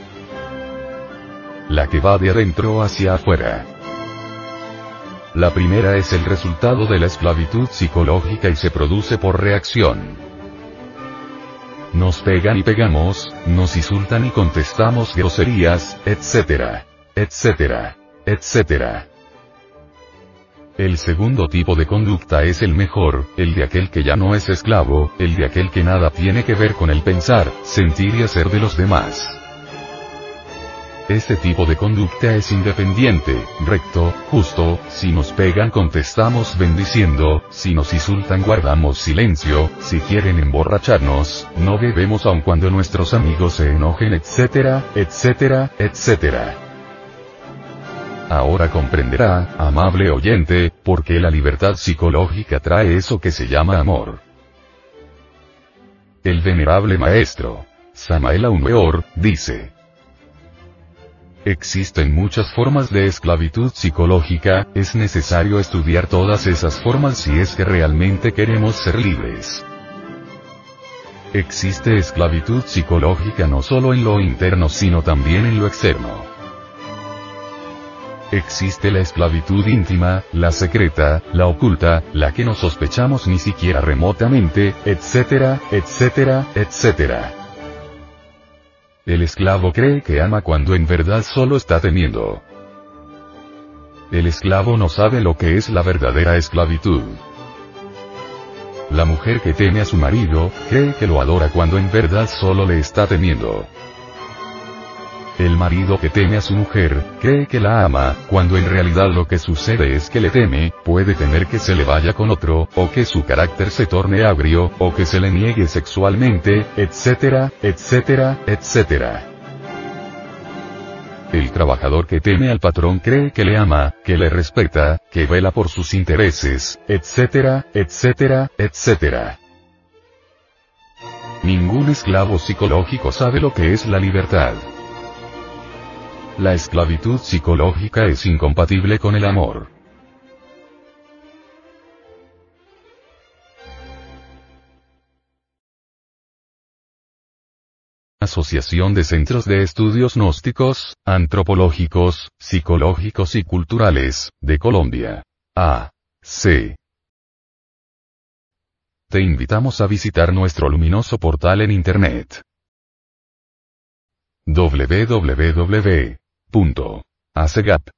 Speaker 1: La que va de adentro hacia afuera. La primera es el resultado de la esclavitud psicológica y se produce por reacción. Nos pegan y pegamos, nos insultan y contestamos groserías, etc. etc. etc. El segundo tipo de conducta es el mejor, el de aquel que ya no es esclavo, el de aquel que nada tiene que ver con el pensar, sentir y hacer de los demás. Este tipo de conducta es independiente, recto, justo, si nos pegan contestamos bendiciendo, si nos insultan guardamos silencio, si quieren emborracharnos, no bebemos aun cuando nuestros amigos se enojen etcétera, etcétera, etcétera. Ahora comprenderá, amable oyente, por qué la libertad psicológica trae eso que se llama amor. El venerable maestro, Samael Aumeor, dice. Existen muchas formas de esclavitud psicológica, es necesario estudiar todas esas formas si es que realmente queremos ser libres. Existe esclavitud psicológica no solo en lo interno sino también en lo externo. Existe la esclavitud íntima, la secreta, la oculta, la que no sospechamos ni siquiera remotamente, etcétera, etcétera, etcétera. El esclavo cree que ama cuando en verdad solo está temiendo. El esclavo no sabe lo que es la verdadera esclavitud. La mujer que teme a su marido, cree que lo adora cuando en verdad solo le está temiendo. El marido que teme a su mujer, cree que la ama, cuando en realidad lo que sucede es que le teme, puede temer que se le vaya con otro, o que su carácter se torne agrio, o que se le niegue sexualmente, etcétera, etcétera, etcétera. El trabajador que teme al patrón cree que le ama, que le respeta, que vela por sus intereses, etcétera, etcétera, etcétera. Ningún esclavo psicológico sabe lo que es la libertad. La esclavitud psicológica es incompatible con el amor. Asociación de Centros de Estudios Gnósticos, Antropológicos, Psicológicos y Culturales, de Colombia. A. C. Te invitamos a visitar nuestro luminoso portal en Internet. www.acegap.org www.acegap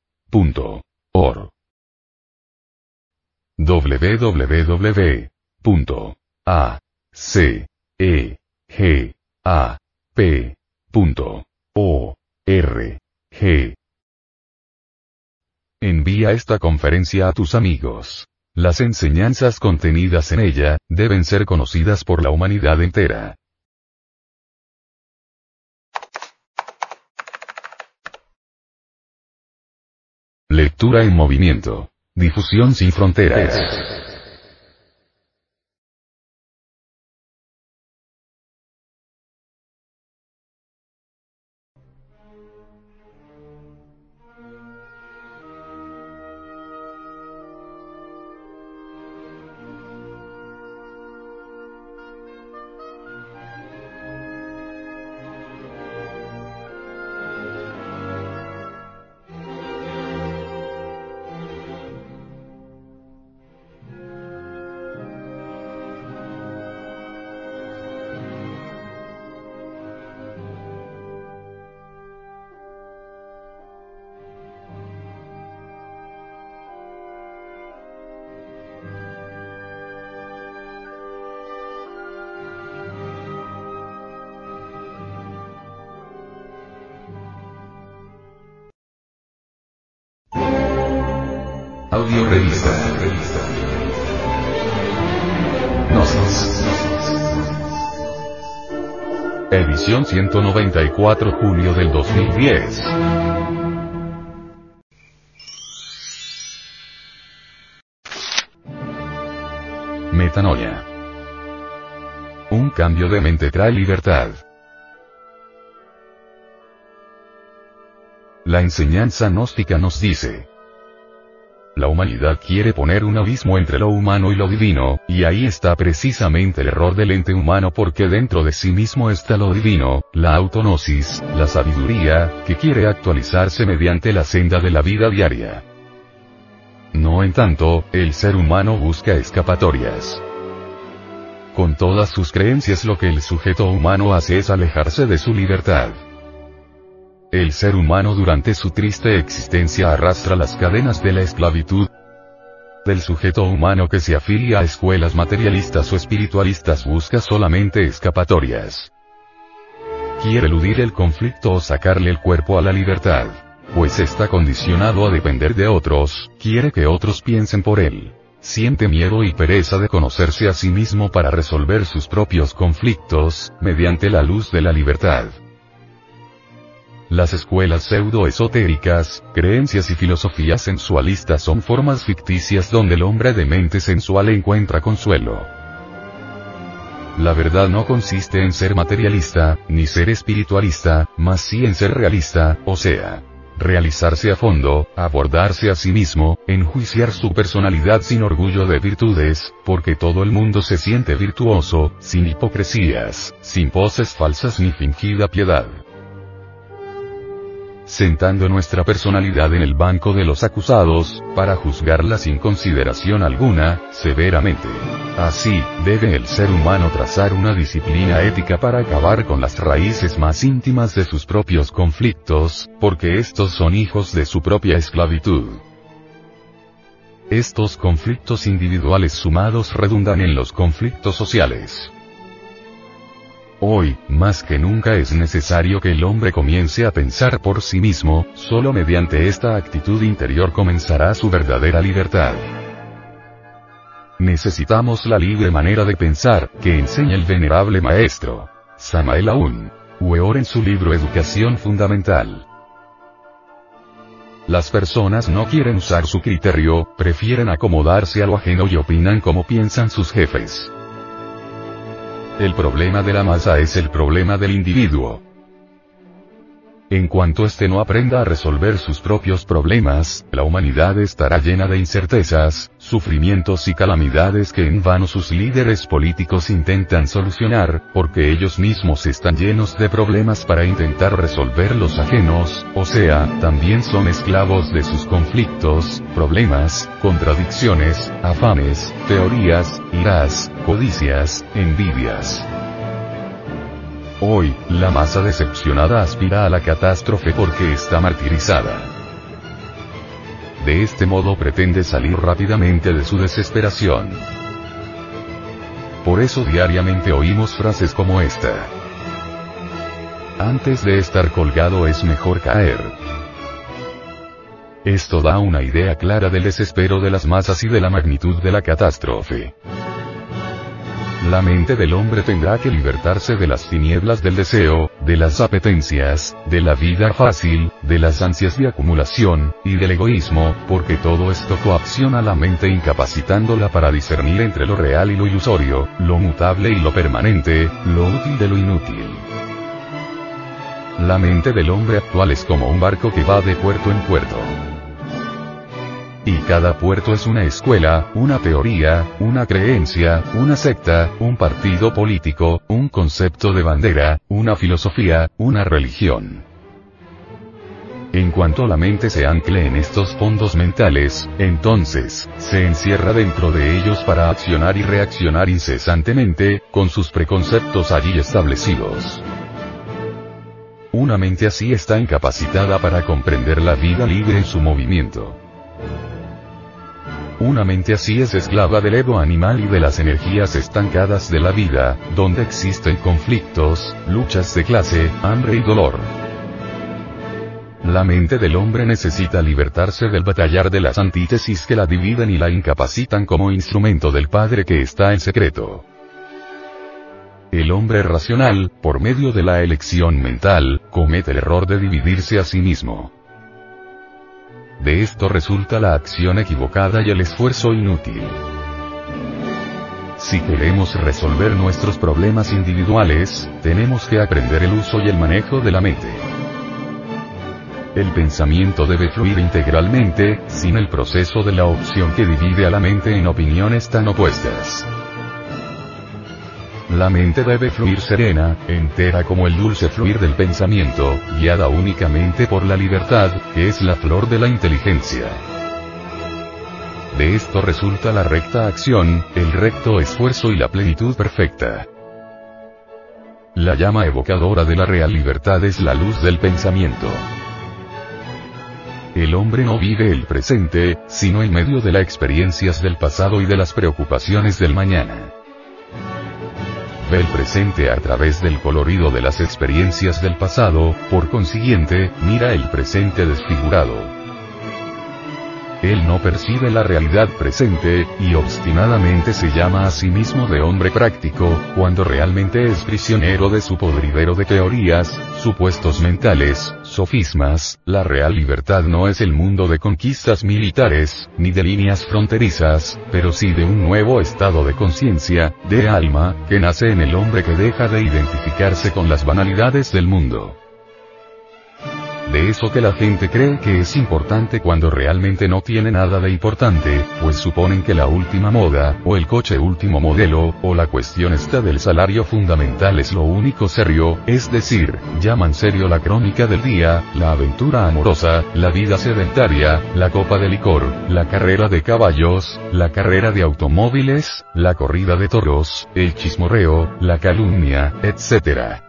Speaker 1: P. O. R. G. Envía esta conferencia a tus amigos. Las enseñanzas contenidas en ella, deben ser conocidas por la humanidad entera. Lectura en movimiento. Difusión sin fronteras. Edición 194 julio del 2010. Metanoia. Un cambio de mente trae libertad. La enseñanza gnóstica nos dice, la humanidad quiere poner un abismo entre lo humano y lo divino, y ahí está precisamente el error del ente humano porque dentro de sí mismo está lo divino, la autonosis, la sabiduría, que quiere actualizarse mediante la senda de la vida diaria. No en tanto, el ser humano busca escapatorias. Con todas sus creencias lo que el sujeto humano hace es alejarse de su libertad. El ser humano durante su triste existencia arrastra las cadenas de la esclavitud del sujeto humano que se afilia a escuelas materialistas o espiritualistas busca solamente escapatorias. Quiere eludir el conflicto o sacarle el cuerpo a la libertad. Pues está condicionado a depender de otros, quiere que otros piensen por él. Siente miedo y pereza de conocerse a sí mismo para resolver sus propios conflictos, mediante la luz de la libertad. Las escuelas pseudo-esotéricas, creencias y filosofías sensualistas son formas ficticias donde el hombre de mente sensual encuentra consuelo. La verdad no consiste en ser materialista, ni ser espiritualista, mas sí en ser realista, o sea, realizarse a fondo, abordarse a sí mismo, enjuiciar su personalidad sin orgullo de virtudes, porque todo el mundo se siente virtuoso, sin hipocresías, sin poses falsas ni fingida piedad sentando nuestra personalidad en el banco de los acusados, para juzgarla sin consideración alguna, severamente. Así, debe el ser humano trazar una disciplina ética para acabar con las raíces más íntimas de sus propios conflictos, porque estos son hijos de su propia esclavitud. Estos conflictos individuales sumados redundan en los conflictos sociales. Hoy, más que nunca es necesario que el hombre comience a pensar por sí mismo, solo mediante esta actitud interior comenzará su verdadera libertad. Necesitamos la libre manera de pensar, que enseña el venerable maestro. Samael Aun. Weor en su libro Educación Fundamental. Las personas no quieren usar su criterio, prefieren acomodarse a lo ajeno y opinan como piensan sus jefes. El problema de la masa es el problema del individuo. En cuanto éste no aprenda a resolver sus propios problemas, la humanidad estará llena de incertezas, sufrimientos y calamidades que en vano sus líderes políticos intentan solucionar, porque ellos mismos están llenos de problemas para intentar resolver los ajenos, o sea, también son esclavos de sus conflictos, problemas, contradicciones, afanes, teorías, iras, codicias, envidias. Hoy, la masa decepcionada aspira a la catástrofe porque está martirizada. De este modo pretende salir rápidamente de su desesperación. Por eso diariamente oímos frases como esta. Antes de estar colgado es mejor caer. Esto da una idea clara del desespero de las masas y de la magnitud de la catástrofe. La mente del hombre tendrá que libertarse de las tinieblas del deseo, de las apetencias, de la vida fácil, de las ansias de acumulación, y del egoísmo, porque todo esto coacciona la mente incapacitándola para discernir entre lo real y lo ilusorio, lo mutable y lo permanente, lo útil de lo inútil. La mente del hombre actual es como un barco que va de puerto en puerto. Y cada puerto es una escuela, una teoría, una creencia, una secta, un partido político, un concepto de bandera, una filosofía, una religión. En cuanto la mente se ancle en estos fondos mentales, entonces, se encierra dentro de ellos para accionar y reaccionar incesantemente, con sus preconceptos allí establecidos. Una mente así está incapacitada para comprender la vida libre en su movimiento. Una mente así es esclava del ego animal y de las energías estancadas de la vida, donde existen conflictos, luchas de clase, hambre y dolor. La mente del hombre necesita libertarse del batallar de las antítesis que la dividen y la incapacitan como instrumento del Padre que está en secreto. El hombre racional, por medio de la elección mental, comete el error de dividirse a sí mismo. De esto resulta la acción equivocada y el esfuerzo inútil. Si queremos resolver nuestros problemas individuales, tenemos que aprender el uso y el manejo de la mente. El pensamiento debe fluir integralmente, sin el proceso de la opción que divide a la mente en opiniones tan opuestas. La mente debe fluir serena, entera como el dulce fluir del pensamiento, guiada únicamente por la libertad, que es la flor de la inteligencia. De esto resulta la recta acción, el recto esfuerzo y la plenitud perfecta. La llama evocadora de la real libertad es la luz del pensamiento. El hombre no vive el presente, sino en medio de las experiencias del pasado y de las preocupaciones del mañana ve el presente a través del colorido de las experiencias del pasado, por consiguiente, mira el presente desfigurado. Él no percibe la realidad presente, y obstinadamente se llama a sí mismo de hombre práctico, cuando realmente es prisionero de su podridero de teorías, supuestos mentales, sofismas, la real libertad no es el mundo de conquistas militares, ni de líneas fronterizas, pero sí de un nuevo estado de conciencia, de alma, que nace en el hombre que deja de identificarse con las banalidades del mundo de eso que la gente cree que es importante cuando realmente no tiene nada de importante, pues suponen que la última moda, o el coche último modelo, o la cuestión esta del salario fundamental es lo único serio, es decir, llaman serio la crónica del día, la aventura amorosa, la vida sedentaria, la copa de licor, la carrera de caballos, la carrera de automóviles, la corrida de toros, el chismorreo, la calumnia, etc.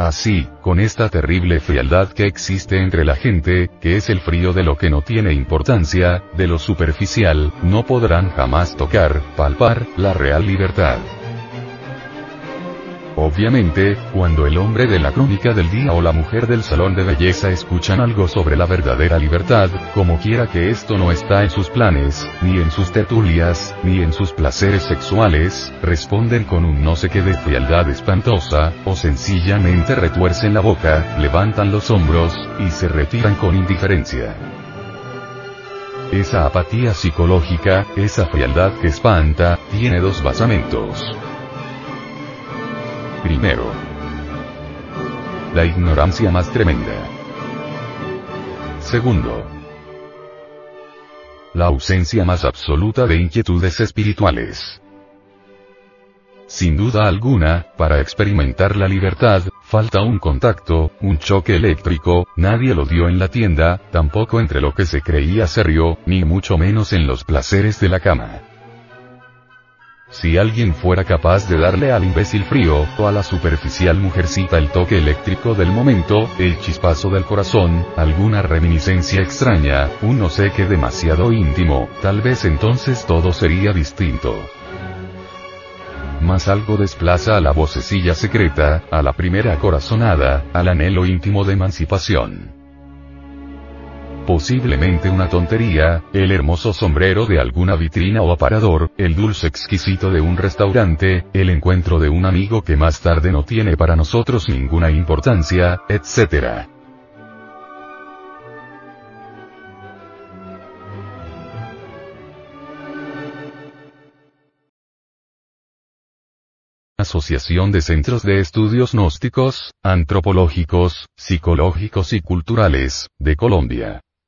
Speaker 1: Así, con esta terrible frialdad que existe entre la gente, que es el frío de lo que no tiene importancia, de lo superficial, no podrán jamás tocar, palpar, la real libertad. Obviamente, cuando el hombre de la crónica del día o la mujer del salón de belleza escuchan algo sobre la verdadera libertad, como quiera que esto no está en sus planes, ni en sus tertulias, ni en sus placeres sexuales, responden con un no sé qué de frialdad espantosa, o sencillamente retuercen la boca, levantan los hombros, y se retiran con indiferencia. Esa apatía psicológica, esa frialdad que espanta, tiene dos basamentos. Primero. La ignorancia más tremenda. Segundo. La ausencia más absoluta de inquietudes espirituales. Sin duda alguna, para experimentar la libertad, falta un contacto, un choque eléctrico, nadie lo dio en la tienda, tampoco entre lo que se creía serio, ni mucho menos en los placeres de la cama. Si alguien fuera capaz de darle al imbécil frío, o a la superficial mujercita el toque eléctrico del momento, el chispazo del corazón, alguna reminiscencia extraña, un no sé qué demasiado íntimo, tal vez entonces todo sería distinto. Más algo desplaza a la vocecilla secreta, a la primera corazonada, al anhelo íntimo de emancipación posiblemente una tontería, el hermoso sombrero de alguna vitrina o aparador, el dulce exquisito de un restaurante, el encuentro de un amigo que más tarde no tiene para nosotros ninguna importancia, etc. Asociación de Centros de Estudios Gnósticos, Antropológicos, Psicológicos y Culturales, de Colombia.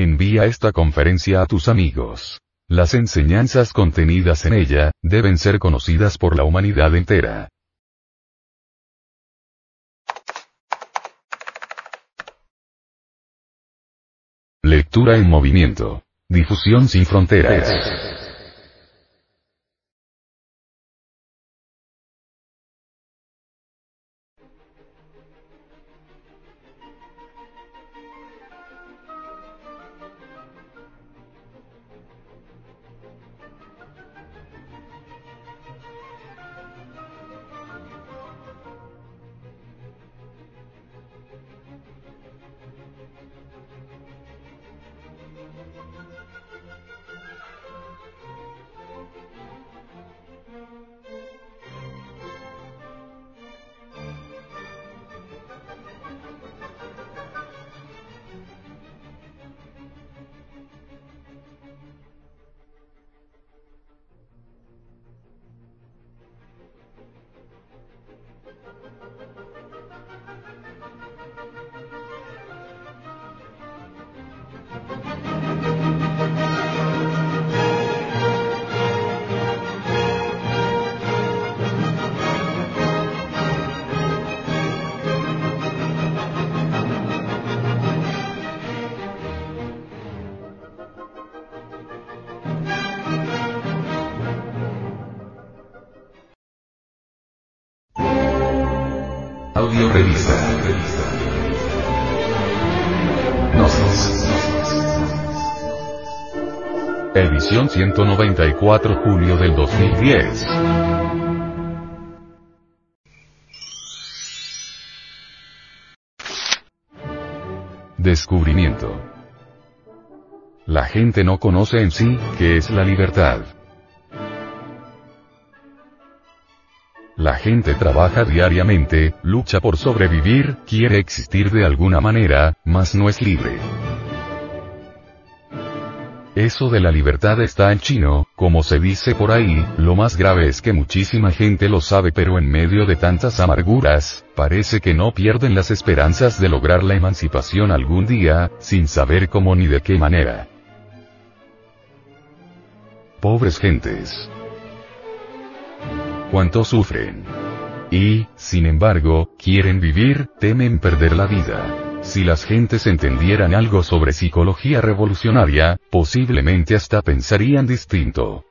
Speaker 1: Envía esta conferencia a tus amigos. Las enseñanzas contenidas en ella, deben ser conocidas por la humanidad entera. Lectura en movimiento. Difusión sin fronteras. 194 julio del 2010. Descubrimiento. La gente no conoce en sí qué es la libertad. La gente trabaja diariamente, lucha por sobrevivir, quiere existir de alguna manera, mas no es libre. Eso de la libertad está en chino, como se dice por ahí, lo más grave es que muchísima gente lo sabe pero en medio de tantas amarguras, parece que no pierden las esperanzas de lograr la emancipación algún día, sin saber cómo ni de qué manera. Pobres gentes. Cuánto sufren. Y, sin embargo, quieren vivir, temen perder la vida. Si las gentes entendieran algo sobre psicología revolucionaria, posiblemente hasta pensarían distinto.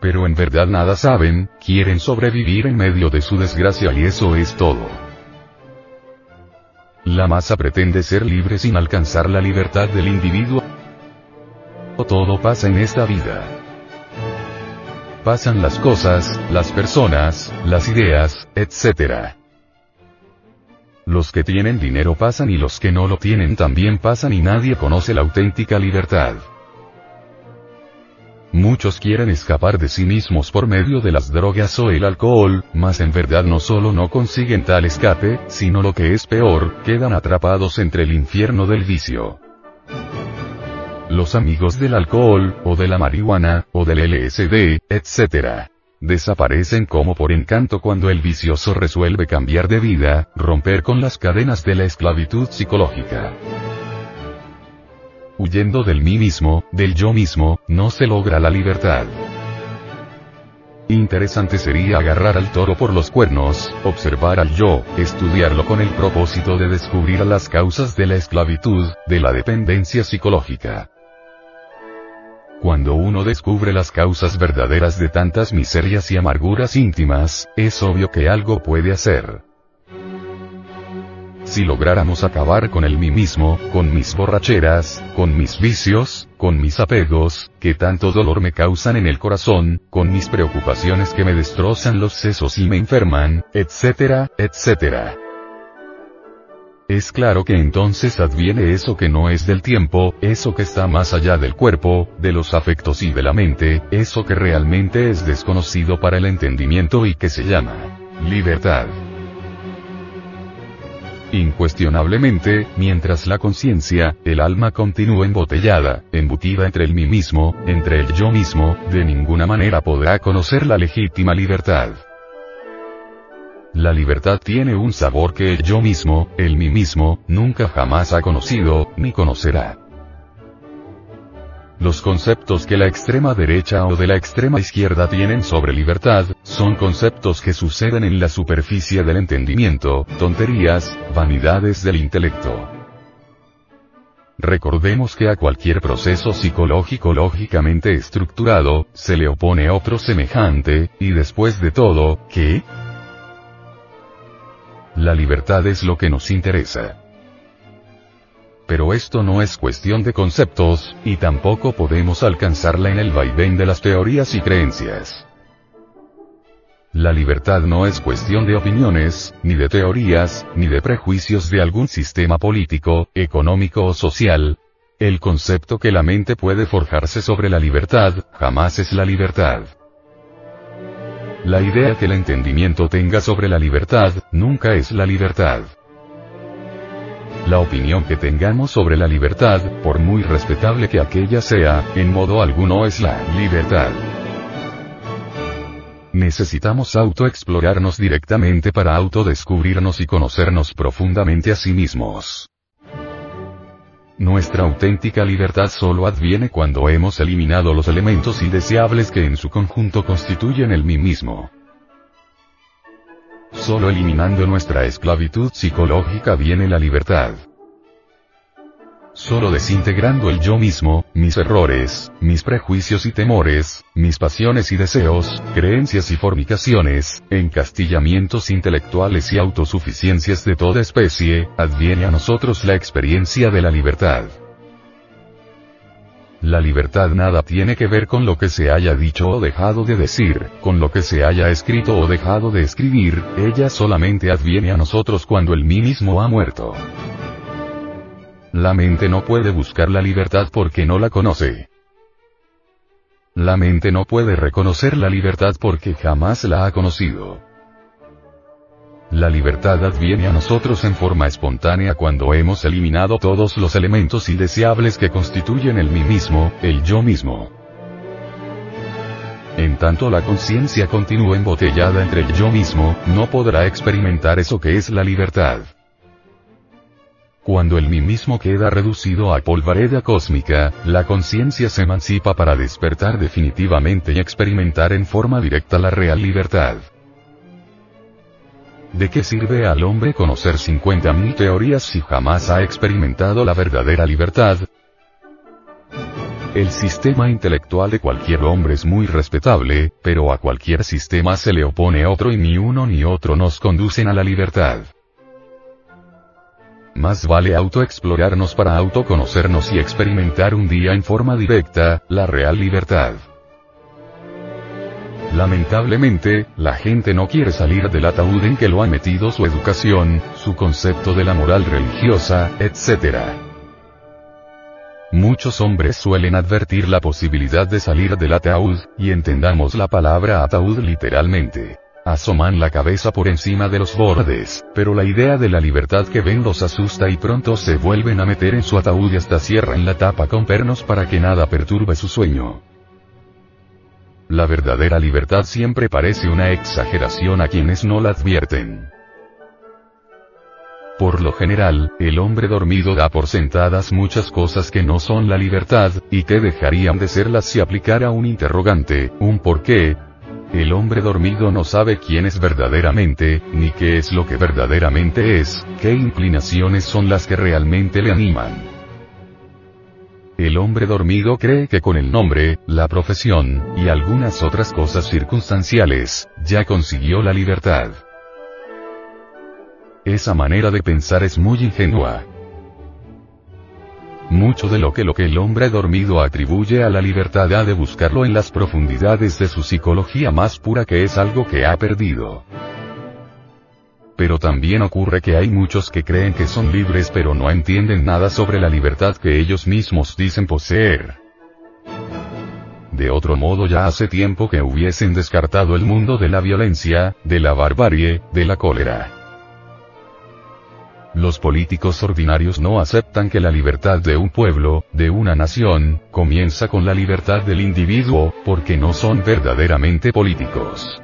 Speaker 1: Pero en verdad nada saben, quieren sobrevivir en medio de su desgracia y eso es todo. La masa pretende ser libre sin alcanzar la libertad del individuo. Todo pasa en esta vida. Pasan las cosas, las personas, las ideas, etc. Los que tienen dinero pasan y los que no lo tienen también pasan y nadie conoce la auténtica libertad. Muchos quieren escapar de sí mismos por medio de las drogas o el alcohol, mas en verdad no solo no consiguen tal escape, sino lo que es peor, quedan atrapados entre el infierno del vicio. Los amigos del alcohol, o de la marihuana, o del LSD, etc desaparecen como por encanto cuando el vicioso resuelve cambiar de vida, romper con las cadenas de la esclavitud psicológica. Huyendo del mí mismo, del yo mismo, no se logra la libertad. Interesante sería agarrar al toro por los cuernos, observar al yo, estudiarlo con el propósito de descubrir las causas de la esclavitud, de la dependencia psicológica. Cuando uno descubre las causas verdaderas de tantas miserias y amarguras íntimas, es obvio que algo puede hacer. Si lográramos acabar con el mí mismo, con mis borracheras, con mis vicios, con mis apegos, que tanto dolor me causan en el corazón, con mis preocupaciones que me destrozan los sesos y me enferman, etcétera, etcétera. Es claro que entonces adviene eso que no es del tiempo, eso que está más allá del cuerpo, de los afectos y de la mente, eso que realmente es desconocido para el entendimiento y que se llama libertad. Incuestionablemente, mientras la conciencia, el alma continúe embotellada, embutida entre el mí mismo, entre el yo mismo, de ninguna manera podrá conocer la legítima libertad. La libertad tiene un sabor que el yo mismo, el mí mismo, nunca jamás ha conocido, ni conocerá. Los conceptos que la extrema derecha o de la extrema izquierda tienen sobre libertad, son conceptos que suceden en la superficie del entendimiento, tonterías, vanidades del intelecto. Recordemos que a cualquier proceso psicológico lógicamente estructurado, se le opone otro semejante, y después de todo, ¿qué? La libertad es lo que nos interesa. Pero esto no es cuestión de conceptos, y tampoco podemos alcanzarla en el vaivén de las teorías y creencias. La libertad no es cuestión de opiniones, ni de teorías, ni de prejuicios de algún sistema político, económico o social. El concepto que la mente puede forjarse sobre la libertad, jamás es la libertad. La idea que el entendimiento tenga sobre la libertad, nunca es la libertad. La opinión que tengamos sobre la libertad, por muy respetable que aquella sea, en modo alguno es la libertad. Necesitamos autoexplorarnos directamente para autodescubrirnos y conocernos profundamente a sí mismos. Nuestra auténtica libertad solo adviene cuando hemos eliminado los elementos indeseables que en su conjunto constituyen el mí mismo. Solo eliminando nuestra esclavitud psicológica viene la libertad. Solo desintegrando el yo mismo, mis errores, mis prejuicios y temores, mis pasiones y deseos, creencias y fornicaciones, encastillamientos intelectuales y autosuficiencias de toda especie, adviene a nosotros la experiencia de la libertad. La libertad nada tiene que ver con lo que se haya dicho o dejado de decir, con lo que se haya escrito o dejado de escribir, ella solamente adviene a nosotros cuando el mí mismo ha muerto. La mente no puede buscar la libertad porque no la conoce. La mente no puede reconocer la libertad porque jamás la ha conocido. La libertad adviene a nosotros en forma espontánea cuando hemos eliminado todos los elementos indeseables que constituyen el mí mismo, el yo mismo. En tanto la conciencia continúe embotellada entre el yo mismo, no podrá experimentar eso que es la libertad. Cuando el mí mismo queda reducido a polvareda cósmica, la conciencia se emancipa para despertar definitivamente y experimentar en forma directa la real libertad. ¿De qué sirve al hombre conocer 50.000 teorías si jamás ha experimentado la verdadera libertad? El sistema intelectual de cualquier hombre es muy respetable, pero a cualquier sistema se le opone otro y ni uno ni otro nos conducen a la libertad. Más vale autoexplorarnos para autoconocernos y experimentar un día en forma directa, la real libertad. Lamentablemente, la gente no quiere salir del ataúd en que lo ha metido su educación, su concepto de la moral religiosa, etc. Muchos hombres suelen advertir la posibilidad de salir del ataúd, y entendamos la palabra ataúd literalmente. Asoman la cabeza por encima de los bordes, pero la idea de la libertad que ven los asusta y pronto se vuelven a meter en su ataúd y hasta cierran la tapa con pernos para que nada perturbe su sueño. La verdadera libertad siempre parece una exageración a quienes no la advierten. Por lo general, el hombre dormido da por sentadas muchas cosas que no son la libertad, y que dejarían de serlas si aplicara un interrogante, un por qué. El hombre dormido no sabe quién es verdaderamente, ni qué es lo que verdaderamente es, qué inclinaciones son las que realmente le animan. El hombre dormido cree que con el nombre, la profesión, y algunas otras cosas circunstanciales, ya consiguió la libertad. Esa manera de pensar es muy ingenua. Mucho de lo que lo que el hombre dormido atribuye a la libertad ha de buscarlo en las profundidades de su psicología más pura que es algo que ha perdido. Pero también ocurre que hay muchos que creen que son libres pero no entienden nada sobre la libertad que ellos mismos dicen poseer. De otro modo ya hace tiempo que hubiesen descartado el mundo de la violencia, de la barbarie, de la cólera. Los políticos ordinarios no aceptan que la libertad de un pueblo, de una nación, comienza con la libertad del individuo, porque no son verdaderamente políticos.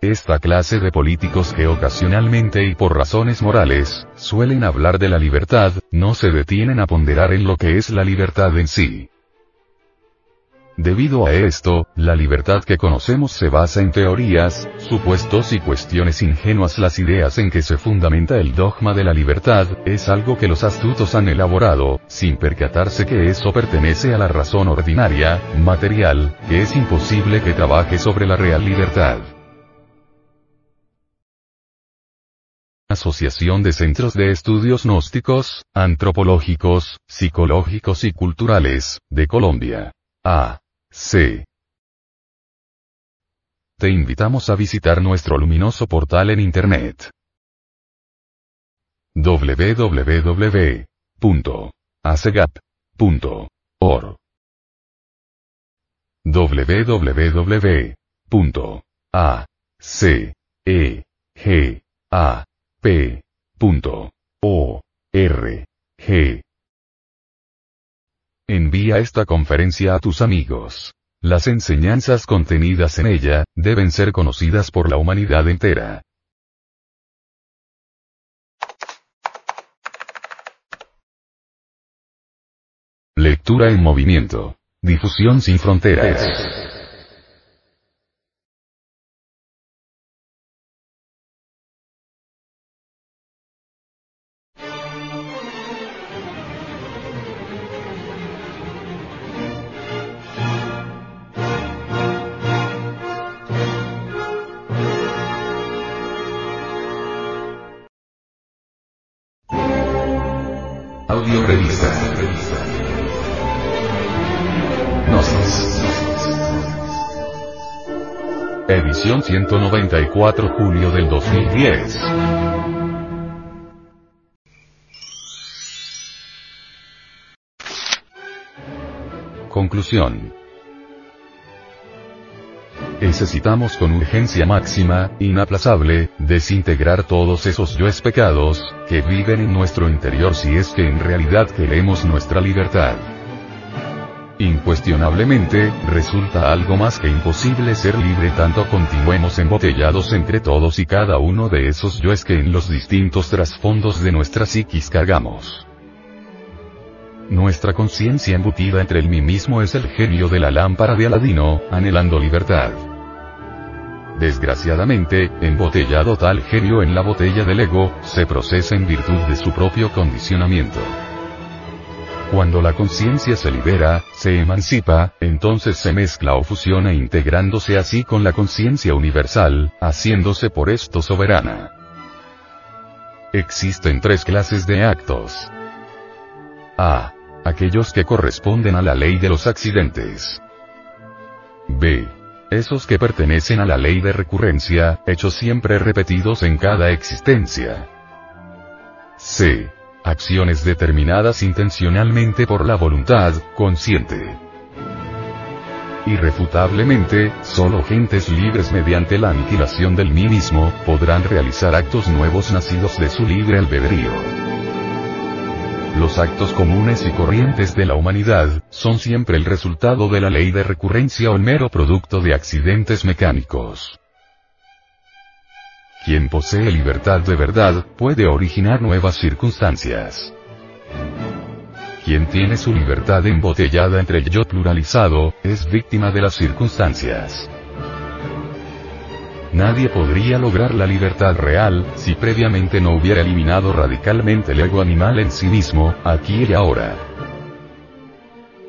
Speaker 1: Esta clase de políticos que ocasionalmente y por razones morales, suelen hablar de la libertad, no se detienen a ponderar en lo que es la libertad en sí. Debido a esto, la libertad que conocemos se basa en teorías, supuestos y cuestiones ingenuas. Las ideas en que se fundamenta el dogma de la libertad, es algo que los astutos han elaborado, sin percatarse que eso pertenece a la razón ordinaria, material, que es imposible que trabaje sobre la real libertad. Asociación de Centros de Estudios Gnósticos, Antropológicos, Psicológicos y Culturales, de Colombia. A. Te invitamos a visitar nuestro luminoso portal en Internet. www.acegap.org www.acegap P.O.R.G. Envía esta conferencia a tus amigos. Las enseñanzas contenidas en ella, deben ser conocidas por la humanidad entera. Lectura en movimiento. Difusión sin fronteras. Edición 194 julio del 2010. Conclusión. Necesitamos con urgencia máxima, inaplazable, desintegrar todos esos yoes pecados, que viven en nuestro interior si es que en realidad queremos nuestra libertad. Incuestionablemente, resulta algo más que imposible ser libre tanto continuemos embotellados entre todos y cada uno de esos yoes que en los distintos trasfondos de nuestra psiquis cargamos. Nuestra conciencia embutida entre el mí mismo es el genio de la lámpara de Aladino, anhelando libertad. Desgraciadamente, embotellado tal genio en la botella del ego, se procesa en virtud de su propio condicionamiento. Cuando la conciencia se libera, se emancipa, entonces se mezcla o fusiona integrándose así con la conciencia universal, haciéndose por esto soberana. Existen tres clases de actos. A aquellos que corresponden a la ley de los accidentes. B. Esos que pertenecen a la ley de recurrencia, hechos siempre repetidos en cada existencia. C. Acciones determinadas intencionalmente por la voluntad, consciente. Irrefutablemente, solo gentes libres mediante la aniquilación del mí mismo, podrán realizar actos nuevos nacidos de su libre albedrío. Los actos comunes y corrientes de la humanidad, son siempre el resultado de la ley de recurrencia o mero producto de accidentes mecánicos. Quien posee libertad de verdad, puede originar nuevas circunstancias. Quien tiene su libertad embotellada entre el yo pluralizado, es víctima de las circunstancias. Nadie podría lograr la libertad real, si previamente no hubiera eliminado radicalmente el ego animal en sí mismo, aquí y ahora.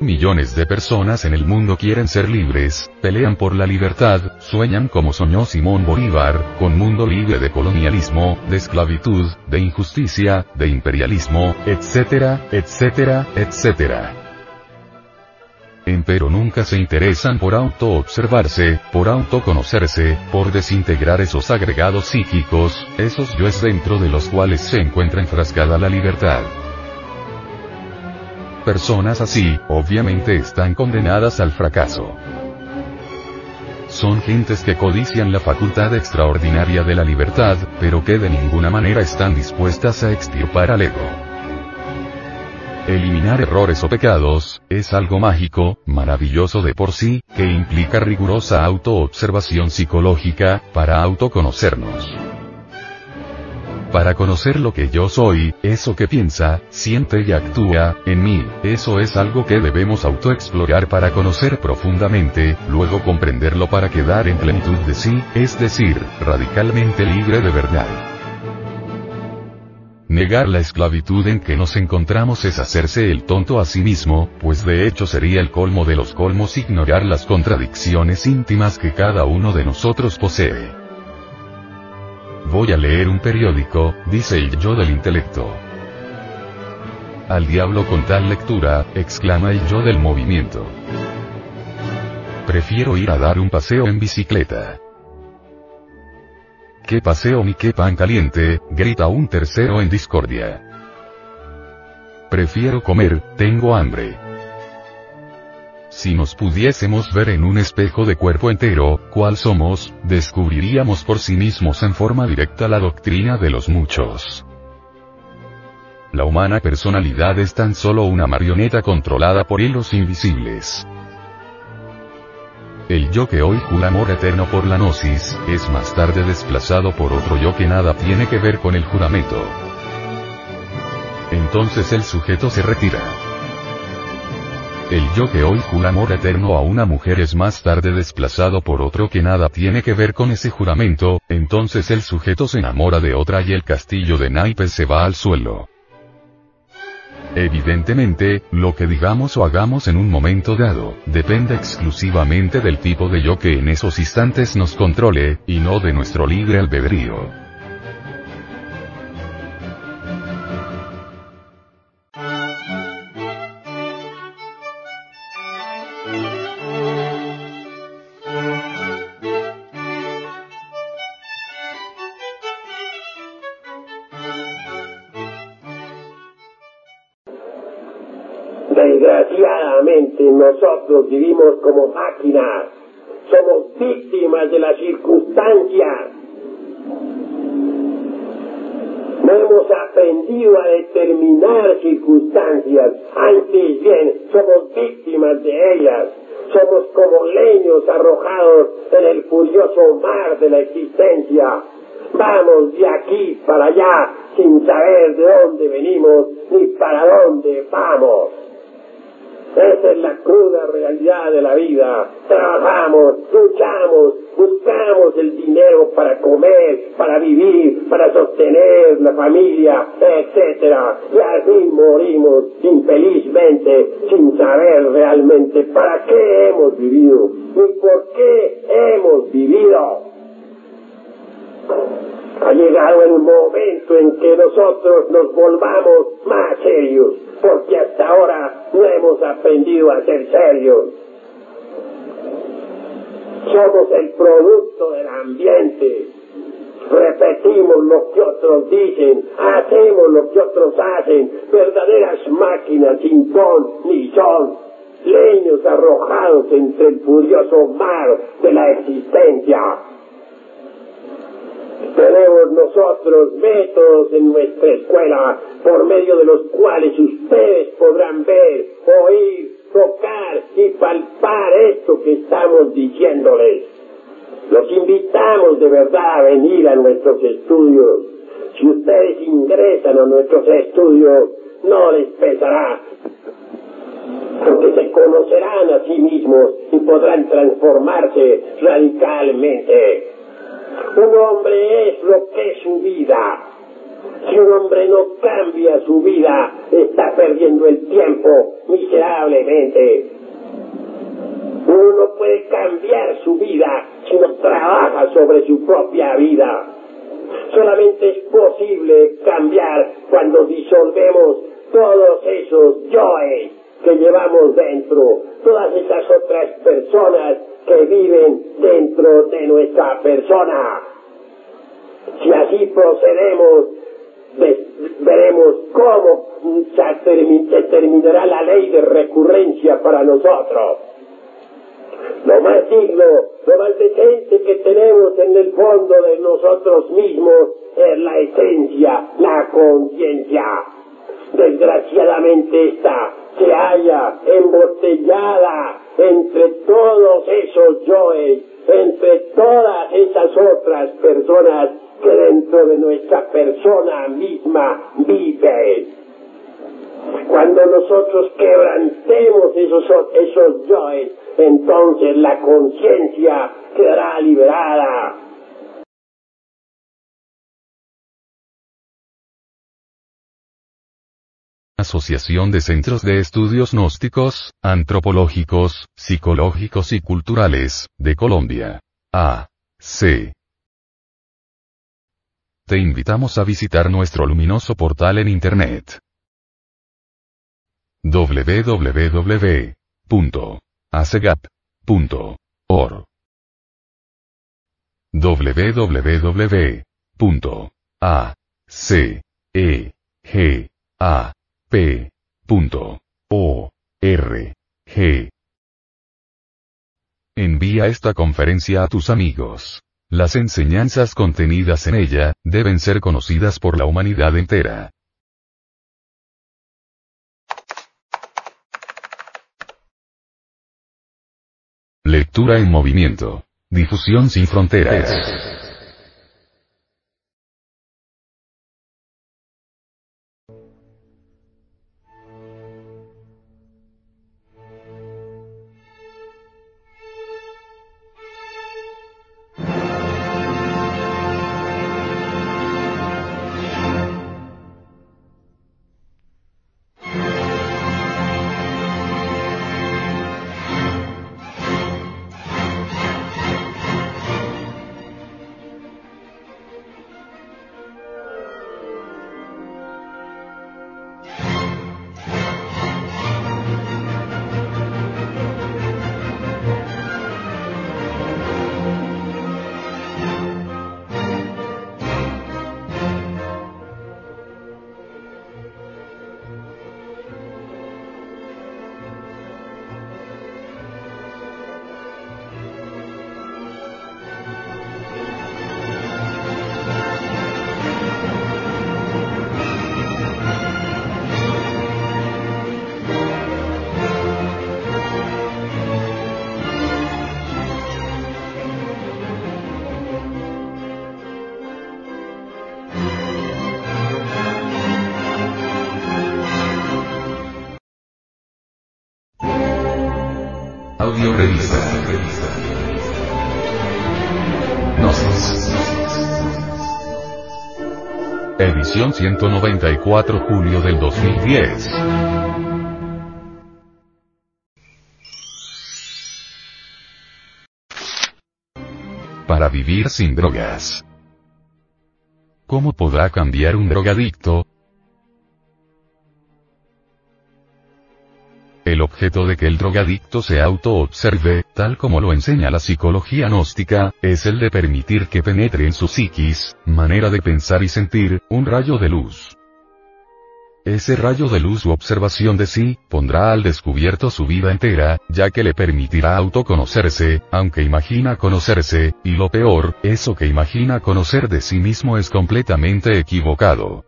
Speaker 1: Millones de personas en el mundo quieren ser libres, pelean por la libertad, sueñan como soñó Simón Bolívar, con mundo libre de colonialismo, de esclavitud, de injusticia, de imperialismo, etcétera, etcétera, etcétera pero nunca se interesan por auto-observarse, por autoconocerse, por desintegrar esos agregados psíquicos, esos yoes dentro de los cuales se encuentra enfrascada la libertad. Personas así, obviamente están condenadas al fracaso. Son gentes que codician la facultad extraordinaria de la libertad, pero que de ninguna manera están dispuestas a extirpar al ego. Eliminar errores o pecados, es algo mágico, maravilloso de por sí, que implica rigurosa autoobservación psicológica, para autoconocernos. Para conocer lo que yo soy, eso que piensa, siente y actúa, en mí, eso es algo que debemos autoexplorar para conocer profundamente, luego comprenderlo para quedar en plenitud de sí, es decir, radicalmente libre de verdad. Negar la esclavitud en que nos encontramos es hacerse el tonto a sí mismo, pues de hecho sería el colmo de los colmos ignorar las contradicciones íntimas que cada uno de nosotros posee. Voy a leer un periódico, dice el yo del intelecto. Al diablo con tal lectura, exclama el yo del movimiento. Prefiero ir a dar un paseo en bicicleta qué paseo ni qué pan caliente, grita un tercero en discordia. Prefiero comer, tengo hambre. Si nos pudiésemos ver en un espejo de cuerpo entero, cuál somos, descubriríamos por sí mismos en forma directa la doctrina de los muchos. La humana personalidad es tan solo una marioneta controlada por hilos invisibles. El yo que hoy jura amor eterno por la gnosis, es más tarde desplazado por otro yo que nada tiene que ver con el juramento. Entonces el sujeto se retira. El yo que hoy jura amor eterno a una mujer es más tarde desplazado por otro que nada tiene que ver con ese juramento, entonces el sujeto se enamora de otra y el castillo de naipes se va al suelo. Evidentemente, lo que digamos o hagamos en un momento dado, depende exclusivamente del tipo de yo que en esos instantes nos controle, y no de nuestro libre albedrío.
Speaker 2: Nosotros vivimos como máquinas somos víctimas de las circunstancias. No hemos aprendido a determinar circunstancias, antes bien somos víctimas de ellas. Somos como leños arrojados en el furioso mar de la existencia. Vamos de aquí para allá sin saber de dónde venimos ni para dónde vamos. Esa es la cruda realidad de la vida. Trabajamos, luchamos, buscamos el dinero para comer, para vivir, para sostener la familia, etc. Y así morimos infelizmente sin saber realmente para qué hemos vivido ni por qué hemos vivido. Ha llegado el momento en que nosotros nos volvamos más serios, porque hasta ahora no hemos aprendido a ser serios. Somos el producto del ambiente. Repetimos lo que otros dicen, hacemos lo que otros hacen, verdaderas máquinas sin ton ni son, leños arrojados entre el furioso mar de la existencia. Tenemos nosotros métodos en nuestra escuela por medio de los cuales ustedes podrán ver, oír, tocar y palpar esto que estamos diciéndoles. Los invitamos de verdad a venir a nuestros estudios. Si ustedes ingresan a nuestros estudios, no les pesará, porque se conocerán a sí mismos y podrán transformarse radicalmente. Un hombre es lo que es su vida. Si un hombre no cambia su vida, está perdiendo el tiempo miserablemente. Uno no puede cambiar su vida si no trabaja sobre su propia vida. Solamente es posible cambiar cuando disolvemos todos esos yoes que llevamos dentro, todas esas otras personas que viven dentro de nuestra persona. Si así procedemos, veremos cómo se terminará la ley de recurrencia para nosotros. Lo más digno, lo más decente que tenemos en el fondo de nosotros mismos es la esencia, la conciencia. Desgraciadamente esta se halla embotellada entre todos esos yoes, entre todas esas otras personas que dentro de nuestra persona misma viven. Cuando nosotros quebrantemos esos, esos yoes, entonces la conciencia quedará liberada
Speaker 1: Asociación de Centros de Estudios Gnósticos, Antropológicos, Psicológicos y Culturales, de Colombia. A. C. Te invitamos a visitar nuestro luminoso portal en Internet. www.acegap.org www.acegap P. O. R. G. Envía esta conferencia a tus amigos. Las enseñanzas contenidas en ella, deben ser conocidas por la humanidad entera. Lectura en movimiento. Difusión sin fronteras. Audio revista. Gnosis. Edición 194 julio del 2010. Para vivir sin drogas. ¿Cómo podrá cambiar un drogadicto? El objeto de que el drogadicto se auto-observe, tal como lo enseña la psicología gnóstica, es el de permitir que penetre en su psiquis, manera de pensar y sentir, un rayo de luz. Ese rayo de luz u observación de sí, pondrá al descubierto su vida entera, ya que le permitirá autoconocerse, aunque imagina conocerse, y lo peor, eso que imagina conocer de sí mismo es completamente equivocado.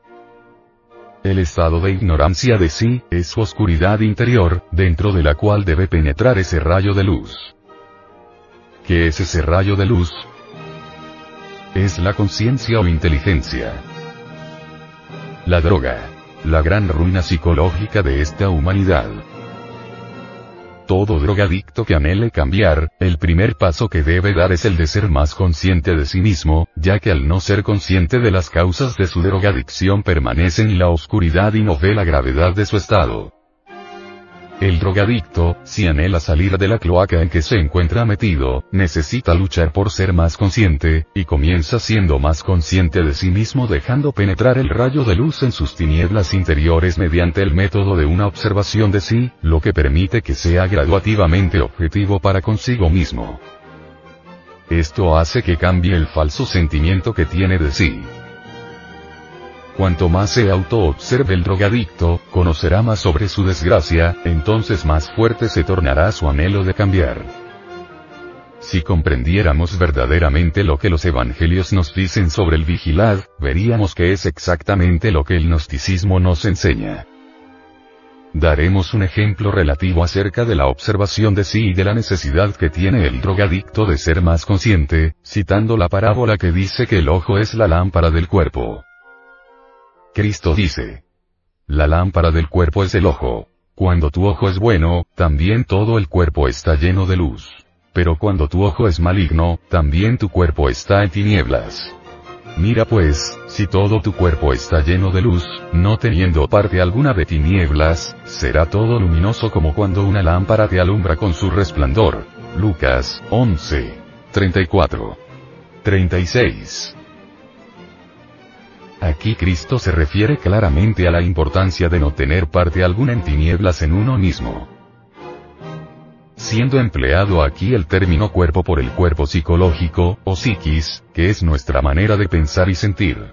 Speaker 1: El estado de ignorancia de sí, es su oscuridad interior, dentro de la cual debe penetrar ese rayo de luz. ¿Qué es ese rayo de luz? Es la conciencia o inteligencia. La droga. La gran ruina psicológica de esta humanidad todo drogadicto que anhele cambiar, el primer paso que debe dar es el de ser más consciente de sí mismo, ya que al no ser consciente de las causas de su drogadicción permanece en la oscuridad y no ve la gravedad de su estado. El drogadicto, si anhela salir de la cloaca en que se encuentra metido, necesita luchar por ser más consciente, y comienza siendo más consciente de sí mismo dejando penetrar el rayo de luz en sus tinieblas interiores mediante el método de una observación de sí, lo que permite que sea graduativamente objetivo para consigo mismo. Esto hace que cambie el falso sentimiento que tiene de sí. Cuanto más se auto-observe el drogadicto, conocerá más sobre su desgracia, entonces más fuerte se tornará su anhelo de cambiar. Si comprendiéramos verdaderamente lo que los evangelios nos dicen sobre el vigilad, veríamos que es exactamente lo que el gnosticismo nos enseña. Daremos un ejemplo relativo acerca de la observación de sí y de la necesidad que tiene el drogadicto de ser más consciente, citando la parábola que dice que el ojo es la lámpara del cuerpo. Cristo dice. La lámpara del cuerpo es el ojo. Cuando tu ojo es bueno, también todo el cuerpo está lleno de luz. Pero cuando tu ojo es maligno, también tu cuerpo está en tinieblas. Mira pues, si todo tu cuerpo está lleno de luz, no teniendo parte alguna de tinieblas, será todo luminoso como cuando una lámpara te alumbra con su resplandor. Lucas 11. 34. 36. Aquí Cristo se refiere claramente a la importancia de no tener parte alguna en tinieblas en uno mismo. Siendo empleado aquí el término cuerpo por el cuerpo psicológico, o psiquis, que es nuestra manera de pensar y sentir.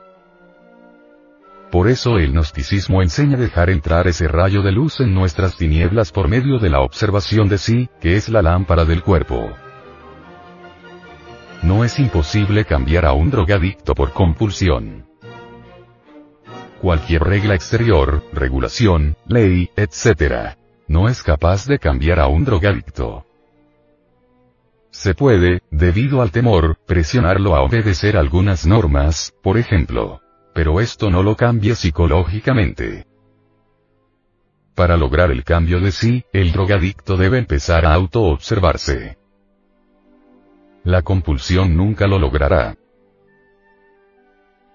Speaker 1: Por eso el gnosticismo enseña dejar entrar ese rayo de luz en nuestras tinieblas por medio de la observación de sí, que es la lámpara del cuerpo. No es imposible cambiar a un drogadicto por compulsión. Cualquier regla exterior, regulación, ley, etc. No es capaz de cambiar a un drogadicto. Se puede, debido al temor, presionarlo a obedecer algunas normas, por ejemplo. Pero esto no lo cambia psicológicamente. Para lograr el cambio de sí, el drogadicto debe empezar a auto-observarse. La compulsión nunca lo logrará.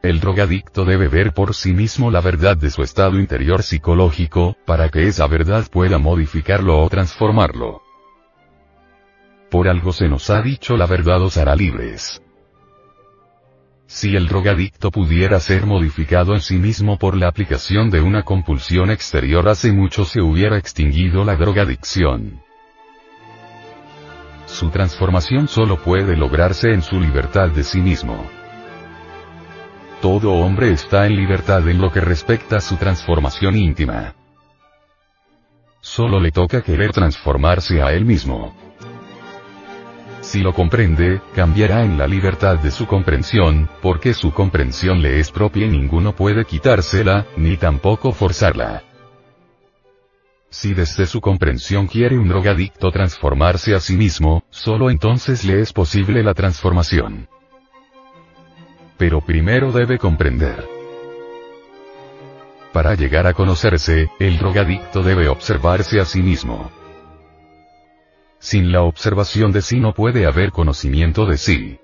Speaker 1: El drogadicto debe ver por sí mismo la verdad de su estado interior psicológico, para que esa verdad pueda modificarlo o transformarlo. Por algo se nos ha dicho la verdad os hará libres. Si el drogadicto pudiera ser modificado en sí mismo por la aplicación de una compulsión exterior hace mucho se hubiera extinguido la drogadicción. Su transformación solo puede lograrse en su libertad de sí mismo. Todo hombre está en libertad en lo que respecta a su transformación íntima. Solo le toca querer transformarse a él mismo. Si lo comprende, cambiará en la libertad de su comprensión, porque su comprensión le es propia y ninguno puede quitársela, ni tampoco forzarla. Si desde su comprensión quiere un drogadicto transformarse a sí mismo, solo entonces le es posible la transformación pero primero debe comprender. Para llegar a conocerse, el drogadicto debe observarse a sí mismo. Sin la observación de sí no puede haber conocimiento de sí.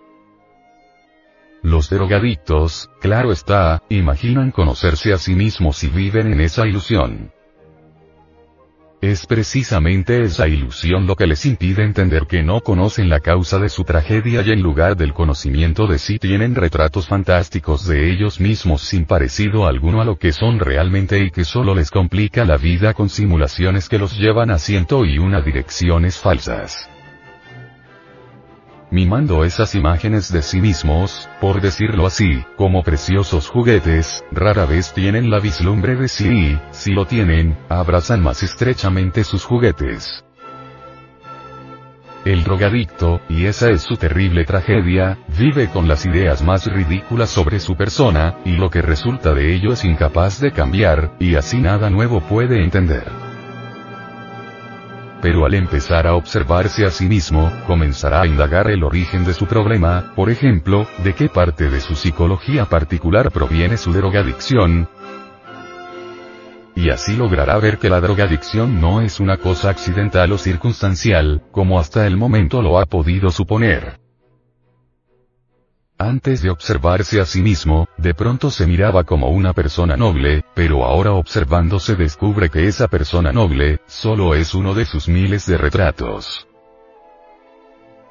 Speaker 1: Los drogadictos, claro está, imaginan conocerse a sí mismos y viven en esa ilusión. Es precisamente esa ilusión lo que les impide entender que no conocen la causa de su tragedia y en lugar del conocimiento de sí tienen retratos fantásticos de ellos mismos sin parecido alguno a lo que son realmente y que solo les complica la vida con simulaciones que los llevan a ciento y una direcciones falsas mimando esas imágenes de sí mismos, por decirlo así, como preciosos juguetes, rara vez tienen la vislumbre de sí y, si lo tienen, abrazan más estrechamente sus juguetes. El drogadicto, y esa es su terrible tragedia, vive con las ideas más ridículas sobre su persona, y lo que resulta de ello es incapaz de cambiar, y así nada nuevo puede entender pero al empezar a observarse a sí mismo, comenzará a indagar el origen de su problema, por ejemplo, de qué parte de su psicología particular proviene su drogadicción, y así logrará ver que la drogadicción no es una cosa accidental o circunstancial, como hasta el momento lo ha podido suponer. Antes de observarse a sí mismo, de pronto se miraba como una persona noble, pero ahora observándose descubre que esa persona noble, solo es uno de sus miles de retratos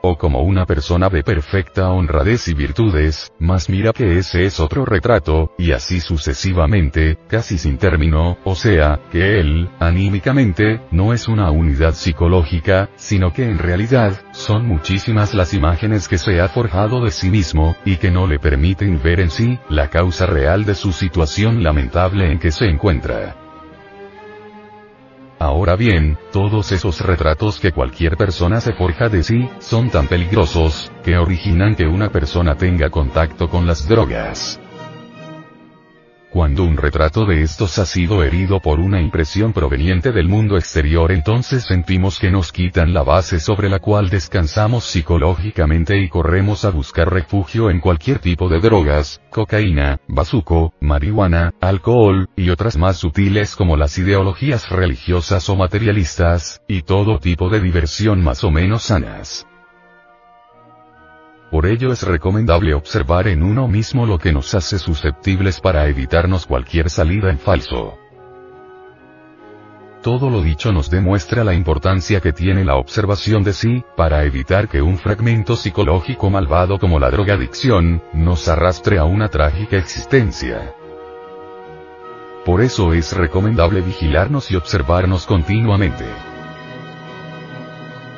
Speaker 1: o como una persona de perfecta honradez y virtudes, mas mira que ese es otro retrato, y así sucesivamente, casi sin término, o sea, que él, anímicamente, no es una unidad psicológica, sino que en realidad, son muchísimas las imágenes que se ha forjado de sí mismo, y que no le permiten ver en sí, la causa real de su situación lamentable en que se encuentra. Ahora bien, todos esos retratos que cualquier persona se forja de sí, son tan peligrosos, que originan que una persona tenga contacto con las drogas. Cuando un retrato de estos ha sido herido por una impresión proveniente del mundo exterior entonces sentimos que nos quitan la base sobre la cual descansamos psicológicamente y corremos a buscar refugio en cualquier tipo de drogas, cocaína, bazuco, marihuana, alcohol, y otras más sutiles como las ideologías religiosas o materialistas, y todo tipo de diversión más o menos sanas. Por ello es recomendable observar en uno mismo lo que nos hace susceptibles para evitarnos cualquier salida en falso. Todo lo dicho nos demuestra la importancia que tiene la observación de sí, para evitar que un fragmento psicológico malvado como la drogadicción, nos arrastre a una trágica existencia. Por eso es recomendable vigilarnos y observarnos continuamente.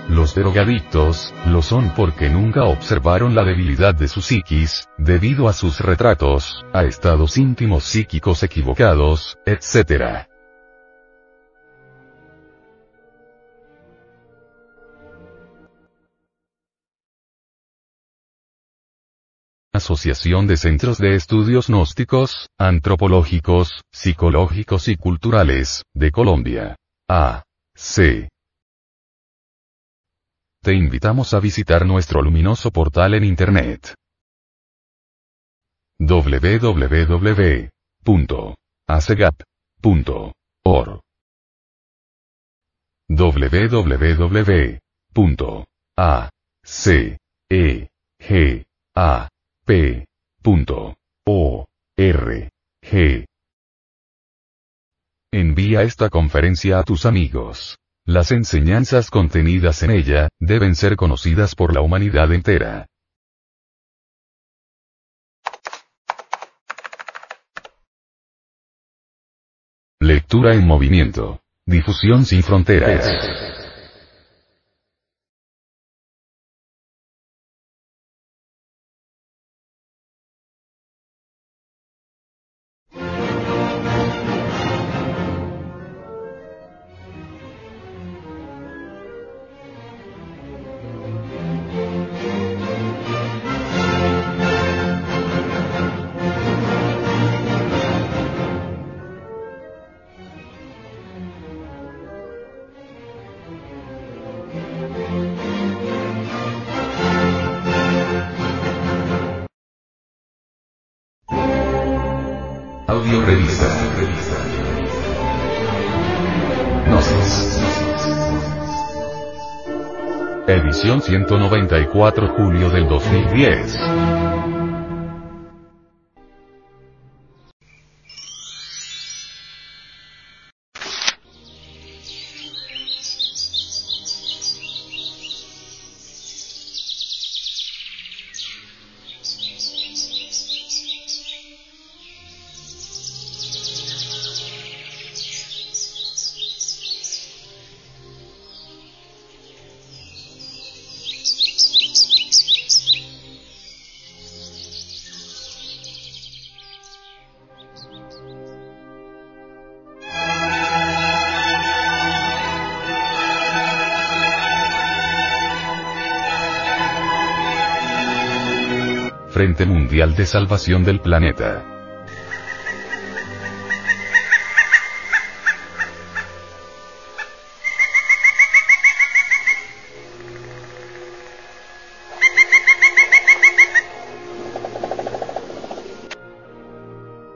Speaker 1: Los drogadictos, lo son porque nunca observaron la debilidad de su psiquis, debido a sus retratos, a estados íntimos psíquicos equivocados, etc. Asociación de Centros de Estudios Gnósticos, Antropológicos, Psicológicos y Culturales, de Colombia. A. C. Te invitamos a visitar nuestro luminoso portal en Internet www.acegap.org www.acegap.org Envía esta conferencia a tus amigos. Las enseñanzas contenidas en ella, deben ser conocidas por la humanidad entera. Lectura en movimiento. Difusión sin fronteras. 194 julio del 2010. De Salvación del Planeta.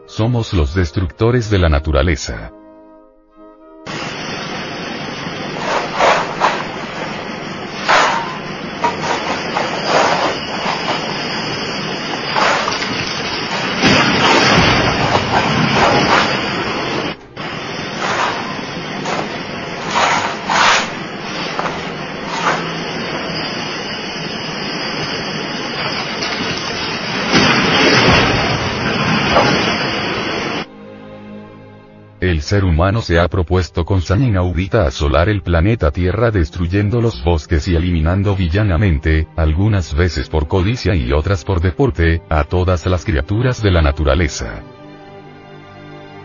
Speaker 1: Somos los destructores de la naturaleza. Humano se ha propuesto con saña inaudita asolar el planeta Tierra destruyendo los bosques y eliminando villanamente, algunas veces por codicia y otras por deporte, a todas las criaturas de la naturaleza.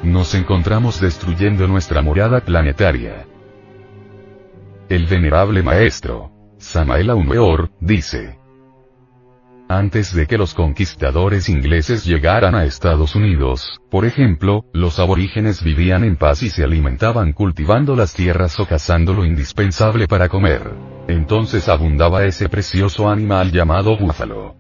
Speaker 1: Nos encontramos destruyendo nuestra morada planetaria. El venerable maestro, Samael Aumeor, dice, antes de que los conquistadores ingleses llegaran a Estados Unidos, por ejemplo, los aborígenes vivían en paz y se alimentaban cultivando las tierras o cazando lo indispensable para comer. Entonces abundaba ese precioso animal llamado búfalo.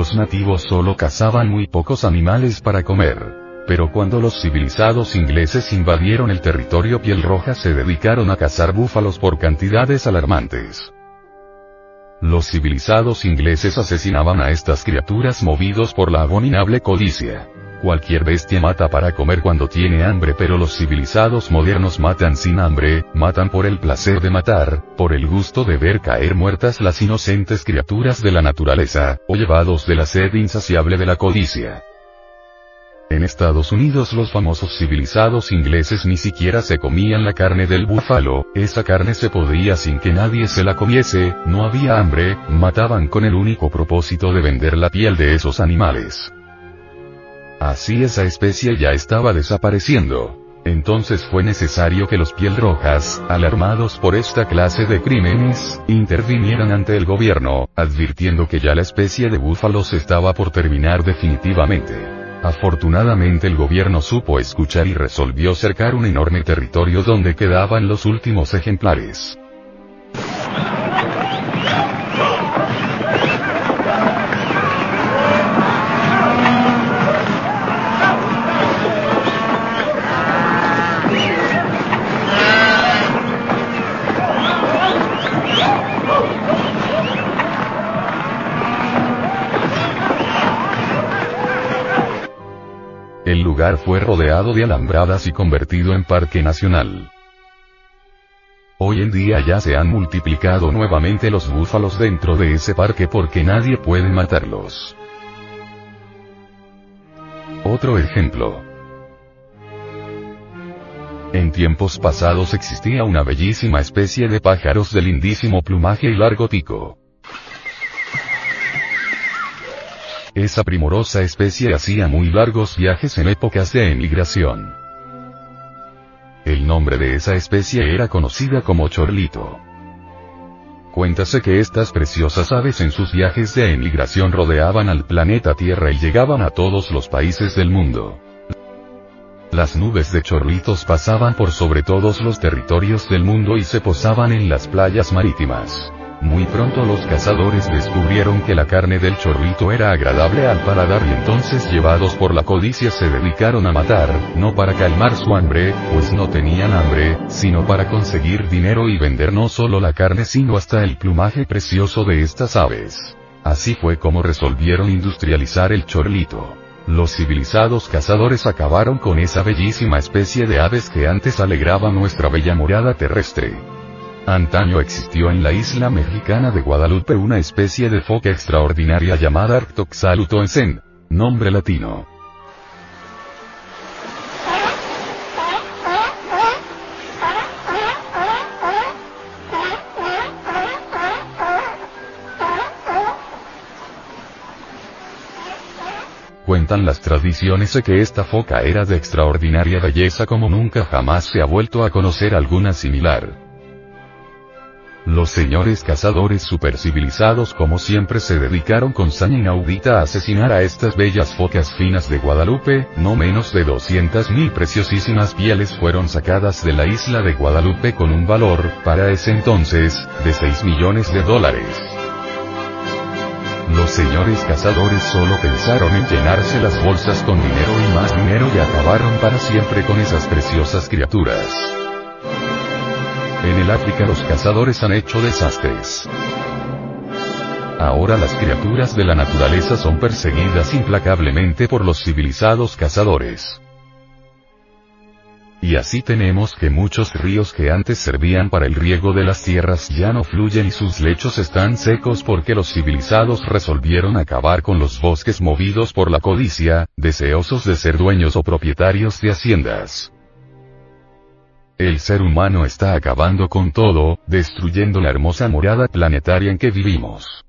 Speaker 1: Los nativos solo cazaban muy pocos animales para comer. Pero cuando los civilizados ingleses invadieron el territorio piel roja se dedicaron a cazar búfalos por cantidades alarmantes. Los civilizados ingleses asesinaban a estas criaturas movidos por la abominable codicia. Cualquier bestia mata para comer cuando tiene hambre, pero los civilizados modernos matan sin hambre, matan por el placer de matar, por el gusto de ver caer muertas las inocentes criaturas de la naturaleza, o llevados de la sed insaciable de la codicia. En Estados Unidos los famosos civilizados ingleses ni siquiera se comían la carne del búfalo, esa carne se podía sin que nadie se la comiese, no había hambre, mataban con el único propósito de vender la piel de esos animales. Así esa especie ya estaba desapareciendo. Entonces fue necesario que los piel rojas, alarmados por esta clase de crímenes, intervinieran ante el gobierno, advirtiendo que ya la especie de búfalos estaba por terminar definitivamente. Afortunadamente el gobierno supo escuchar y resolvió cercar un enorme territorio donde quedaban los últimos ejemplares. El lugar fue rodeado de alambradas y convertido en parque nacional. Hoy en día ya se han multiplicado nuevamente los búfalos dentro de ese parque porque nadie puede matarlos. Otro ejemplo. En tiempos pasados existía una bellísima especie de pájaros de lindísimo plumaje y largo pico. Esa primorosa especie hacía muy largos viajes en épocas de emigración. El nombre de esa especie era conocida como chorlito. Cuéntase que estas preciosas aves en sus viajes de emigración rodeaban al planeta Tierra y llegaban a todos los países del mundo. Las nubes de chorlitos pasaban por sobre todos los territorios del mundo y se posaban en las playas marítimas. Muy pronto los cazadores descubrieron que la carne del chorlito era agradable al paladar y entonces llevados por la codicia se dedicaron a matar, no para calmar su hambre, pues no tenían hambre, sino para conseguir dinero y vender no solo la carne sino hasta el plumaje precioso de estas aves. Así fue como resolvieron industrializar el chorlito. Los civilizados cazadores acabaron con esa bellísima especie de aves que antes alegraba nuestra bella morada terrestre. Antaño existió en la isla mexicana de Guadalupe una especie de foca extraordinaria llamada Arctoxalutoensen, nombre latino. Cuentan las tradiciones de que esta foca era de extraordinaria belleza como nunca jamás se ha vuelto a conocer alguna similar. Los señores cazadores supercivilizados como siempre se dedicaron con saña inaudita a asesinar a estas bellas focas finas de Guadalupe, no menos de 200.000 preciosísimas pieles fueron sacadas de la isla de Guadalupe con un valor, para ese entonces, de 6 millones de dólares. Los señores cazadores solo pensaron en llenarse las bolsas con dinero y más dinero y acabaron para siempre con esas preciosas criaturas. En el África los cazadores han hecho desastres. Ahora las criaturas de la naturaleza son perseguidas implacablemente por los civilizados cazadores. Y así tenemos que muchos ríos que antes servían para el riego de las tierras ya no fluyen y sus lechos están secos porque los civilizados resolvieron acabar con los bosques movidos por la codicia, deseosos de ser dueños o propietarios de haciendas. El ser humano está acabando con todo, destruyendo la hermosa morada planetaria en que vivimos.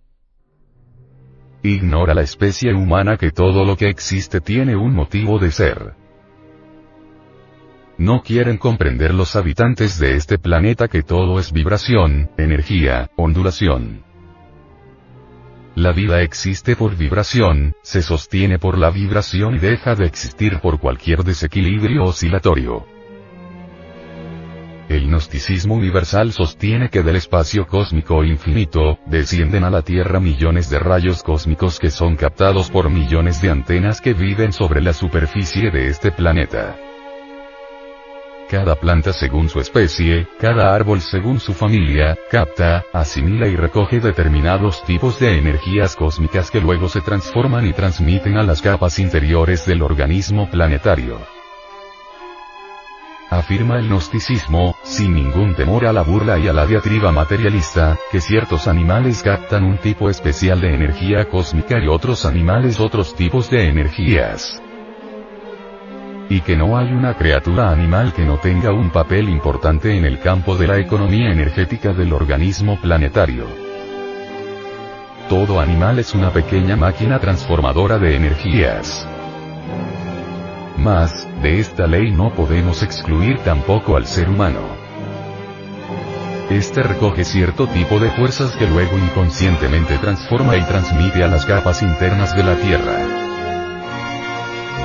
Speaker 1: Ignora la especie humana que todo lo que existe tiene un motivo de ser. No quieren comprender los habitantes de este planeta que todo es vibración, energía, ondulación. La vida existe por vibración, se sostiene por la vibración y deja de existir por cualquier desequilibrio oscilatorio. El gnosticismo universal sostiene que del espacio cósmico infinito, descienden a la Tierra millones de rayos cósmicos que son captados por millones de antenas que viven sobre la superficie de este planeta. Cada planta según su especie, cada árbol según su familia, capta, asimila y recoge determinados tipos de energías cósmicas que luego se transforman y transmiten a las capas interiores del organismo planetario afirma el gnosticismo, sin ningún temor a la burla y a la diatriba materialista, que ciertos animales captan un tipo especial de energía cósmica y otros animales otros tipos de energías. Y que no hay una criatura animal que no tenga un papel importante en el campo de la economía energética del organismo planetario. Todo animal es una pequeña máquina transformadora de energías. Más, de esta ley no podemos excluir tampoco al ser humano. Este recoge cierto tipo de fuerzas que luego inconscientemente transforma y transmite a las capas internas de la Tierra.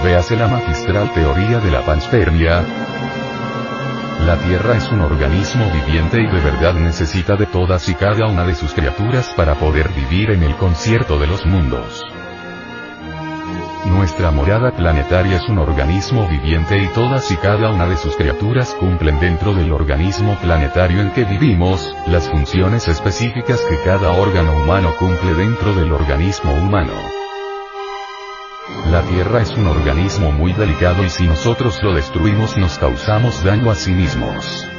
Speaker 1: Véase la magistral teoría de la panspermia. La Tierra es un organismo viviente y de verdad necesita de todas y cada una de sus criaturas para poder vivir en el concierto de los mundos. Nuestra morada planetaria es un organismo viviente y todas y cada una de sus criaturas cumplen dentro del organismo planetario en que vivimos, las funciones específicas que cada órgano humano cumple dentro del organismo humano. La Tierra es un organismo muy delicado y si nosotros lo destruimos nos causamos daño a sí mismos.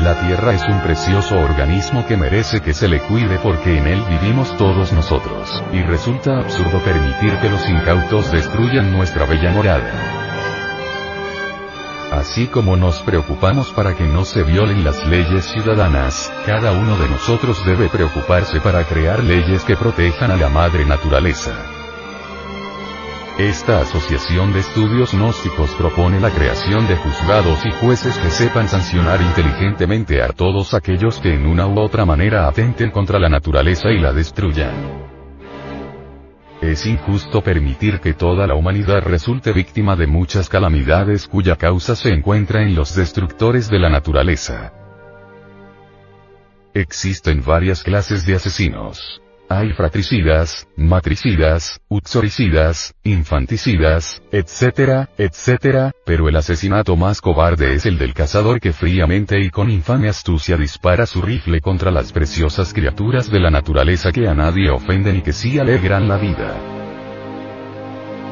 Speaker 1: La Tierra es un precioso organismo que merece que se le cuide porque en él vivimos todos nosotros, y resulta absurdo permitir que los incautos destruyan nuestra bella morada. Así como nos preocupamos para que no se violen las leyes ciudadanas, cada uno de nosotros debe preocuparse para crear leyes que protejan a la madre naturaleza. Esta Asociación de Estudios Gnósticos propone la creación de juzgados y jueces que sepan sancionar inteligentemente a todos aquellos que en una u otra manera atenten contra la naturaleza y la destruyan. Es injusto permitir que toda la humanidad resulte víctima de muchas calamidades cuya causa se encuentra en los destructores de la naturaleza. Existen varias clases de asesinos. Hay fratricidas, matricidas, uxoricidas, infanticidas, etcétera, etcétera, pero el asesinato más cobarde es el del cazador que fríamente y con infame astucia dispara su rifle contra las preciosas criaturas de la naturaleza que a nadie ofenden y que sí alegran la vida.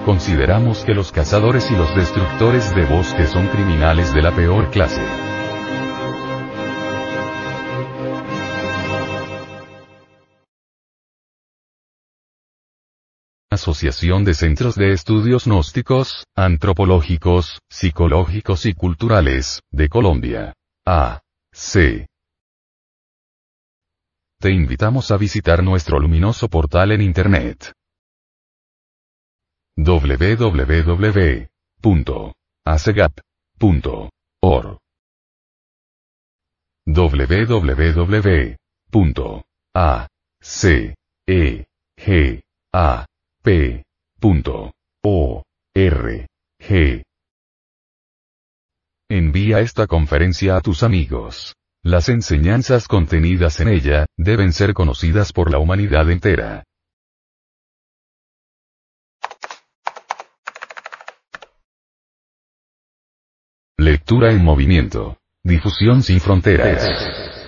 Speaker 1: Consideramos que los cazadores y los destructores de bosques son criminales de la peor clase. Asociación de Centros de Estudios Gnósticos, Antropológicos, Psicológicos y Culturales, de Colombia. A. C. Te invitamos a visitar nuestro luminoso portal en Internet. www.acegap.org www.acegap P. O. R. G. Envía esta conferencia a tus amigos. Las enseñanzas contenidas en ella, deben ser conocidas por la humanidad entera. Lectura en movimiento. Difusión sin fronteras.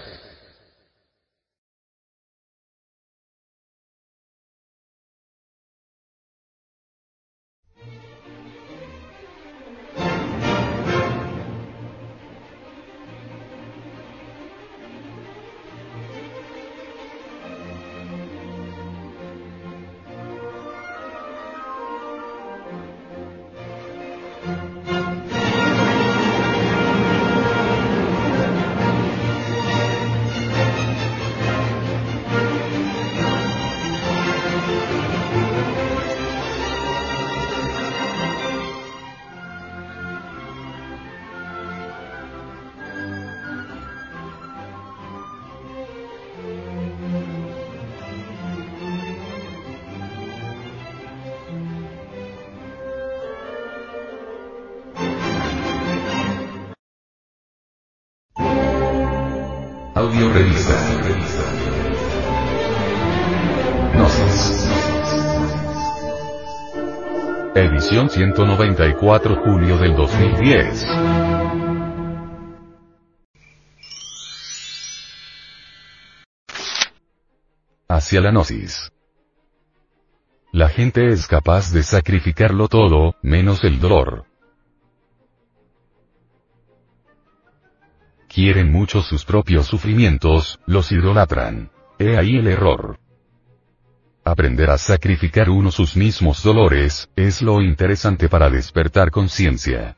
Speaker 1: Edición 194 julio del 2010. Hacia la Gnosis. La gente es capaz de sacrificarlo todo, menos el dolor. quieren mucho sus propios sufrimientos, los idolatran. He ahí el error. Aprender a sacrificar uno sus mismos dolores, es lo interesante para despertar conciencia.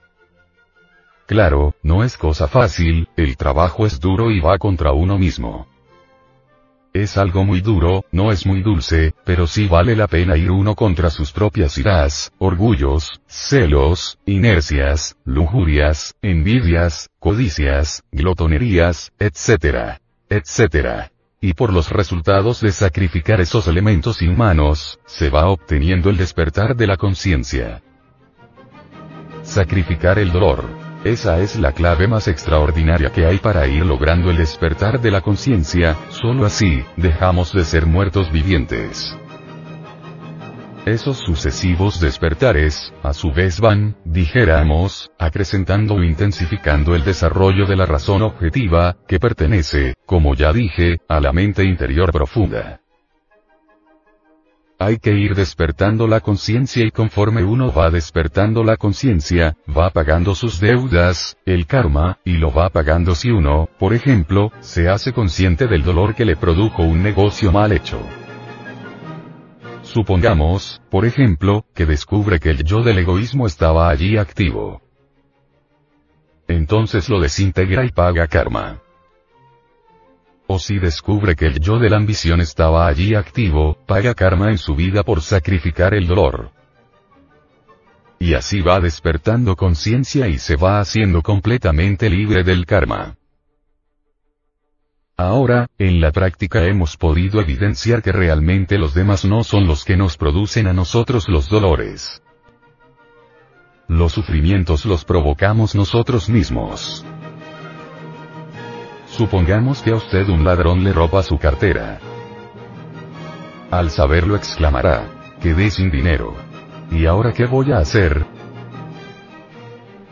Speaker 1: Claro, no es cosa fácil, el trabajo es duro y va contra uno mismo. Es algo muy duro, no es muy dulce, pero sí vale la pena ir uno contra sus propias iras, orgullos, celos, inercias, lujurias, envidias, codicias, glotonerías, etc. etc. Y por los resultados de sacrificar esos elementos inhumanos, se va obteniendo el despertar de la conciencia. Sacrificar el dolor. Esa es la clave más extraordinaria que hay para ir logrando el despertar de la conciencia, solo así, dejamos de ser muertos vivientes. Esos sucesivos despertares, a su vez van, dijéramos, acrecentando o intensificando el desarrollo de la razón objetiva, que pertenece, como ya dije, a la mente interior profunda. Hay que ir despertando la conciencia y conforme uno va despertando la conciencia, va pagando sus deudas, el karma, y lo va pagando si uno, por ejemplo, se hace consciente del dolor que le produjo un negocio mal hecho. Supongamos, por ejemplo, que descubre que el yo del egoísmo estaba allí activo. entonces lo desintegra y paga karma. O si descubre que el yo de la ambición estaba allí activo, paga karma en su vida por sacrificar el dolor. Y así va despertando conciencia y se va haciendo completamente libre del karma. Ahora, en la práctica hemos podido evidenciar que realmente los demás no son los que nos producen a nosotros los dolores. Los sufrimientos los provocamos nosotros mismos. Supongamos que a usted un ladrón le roba su cartera. Al saberlo exclamará, quedé sin dinero. ¿Y ahora qué voy a hacer?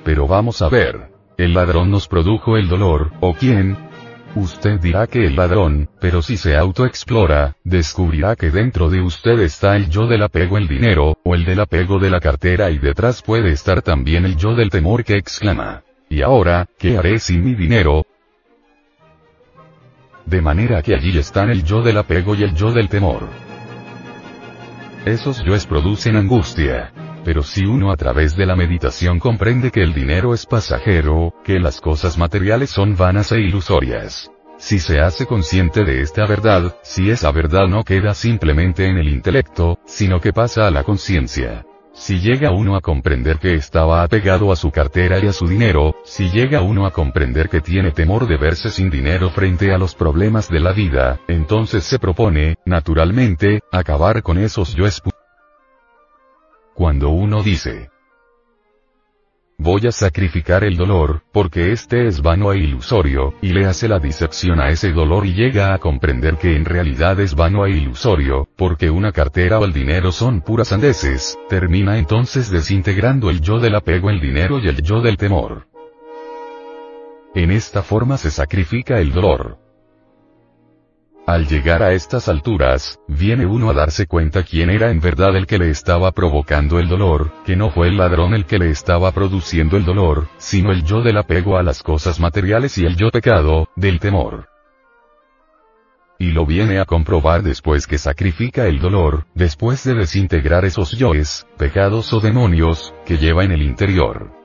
Speaker 1: Pero vamos a ver, ¿el ladrón nos produjo el dolor, o quién? Usted dirá que el ladrón, pero si se autoexplora, descubrirá que dentro de usted está el yo del apego al dinero, o el del apego de la cartera y detrás puede estar también el yo del temor que exclama. ¿Y ahora, qué haré sin mi dinero? De manera que allí están el yo del apego y el yo del temor. Esos yoes producen angustia. Pero si uno a través de la meditación comprende que el dinero es pasajero, que las cosas materiales son vanas e ilusorias. Si se hace consciente de esta verdad, si esa verdad no queda simplemente en el intelecto, sino que pasa a la conciencia. Si llega uno a comprender que estaba apegado a su cartera y a su dinero, si llega uno a comprender que tiene temor de verse sin dinero frente a los problemas de la vida, entonces se propone, naturalmente, acabar con esos yoes cuando uno dice, voy a sacrificar el dolor, porque este es vano e ilusorio, y le hace la disección a ese dolor y llega a comprender que en realidad es vano e ilusorio, porque una cartera o el dinero son puras andeses, termina entonces desintegrando el yo del apego al dinero y el yo del temor. En esta forma se sacrifica el dolor. Al llegar a estas alturas, viene uno a darse cuenta quién era en verdad el que le estaba provocando el dolor, que no fue el ladrón el que le estaba produciendo el dolor, sino el yo del apego a las cosas materiales y el yo pecado, del temor. Y lo viene a comprobar después que sacrifica el dolor, después de desintegrar esos yoes, pecados o demonios, que lleva en el interior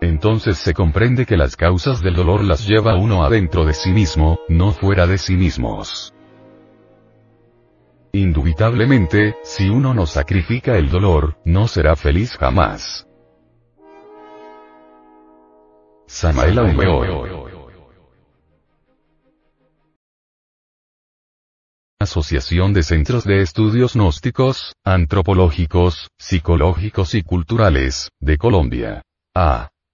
Speaker 1: entonces se comprende que las causas del dolor las lleva uno adentro de sí mismo, no fuera de sí mismos. Indubitablemente, si uno no sacrifica el dolor, no será feliz jamás. Samael Asociación de Centros de Estudios Gnósticos, Antropológicos, Psicológicos y Culturales, de Colombia. A.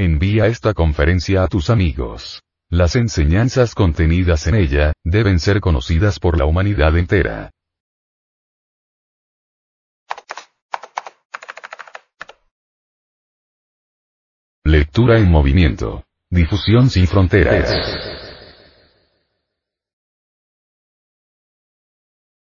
Speaker 1: Envía esta conferencia a tus amigos. Las enseñanzas contenidas en ella, deben ser conocidas por la humanidad entera. Lectura en movimiento. Difusión sin fronteras.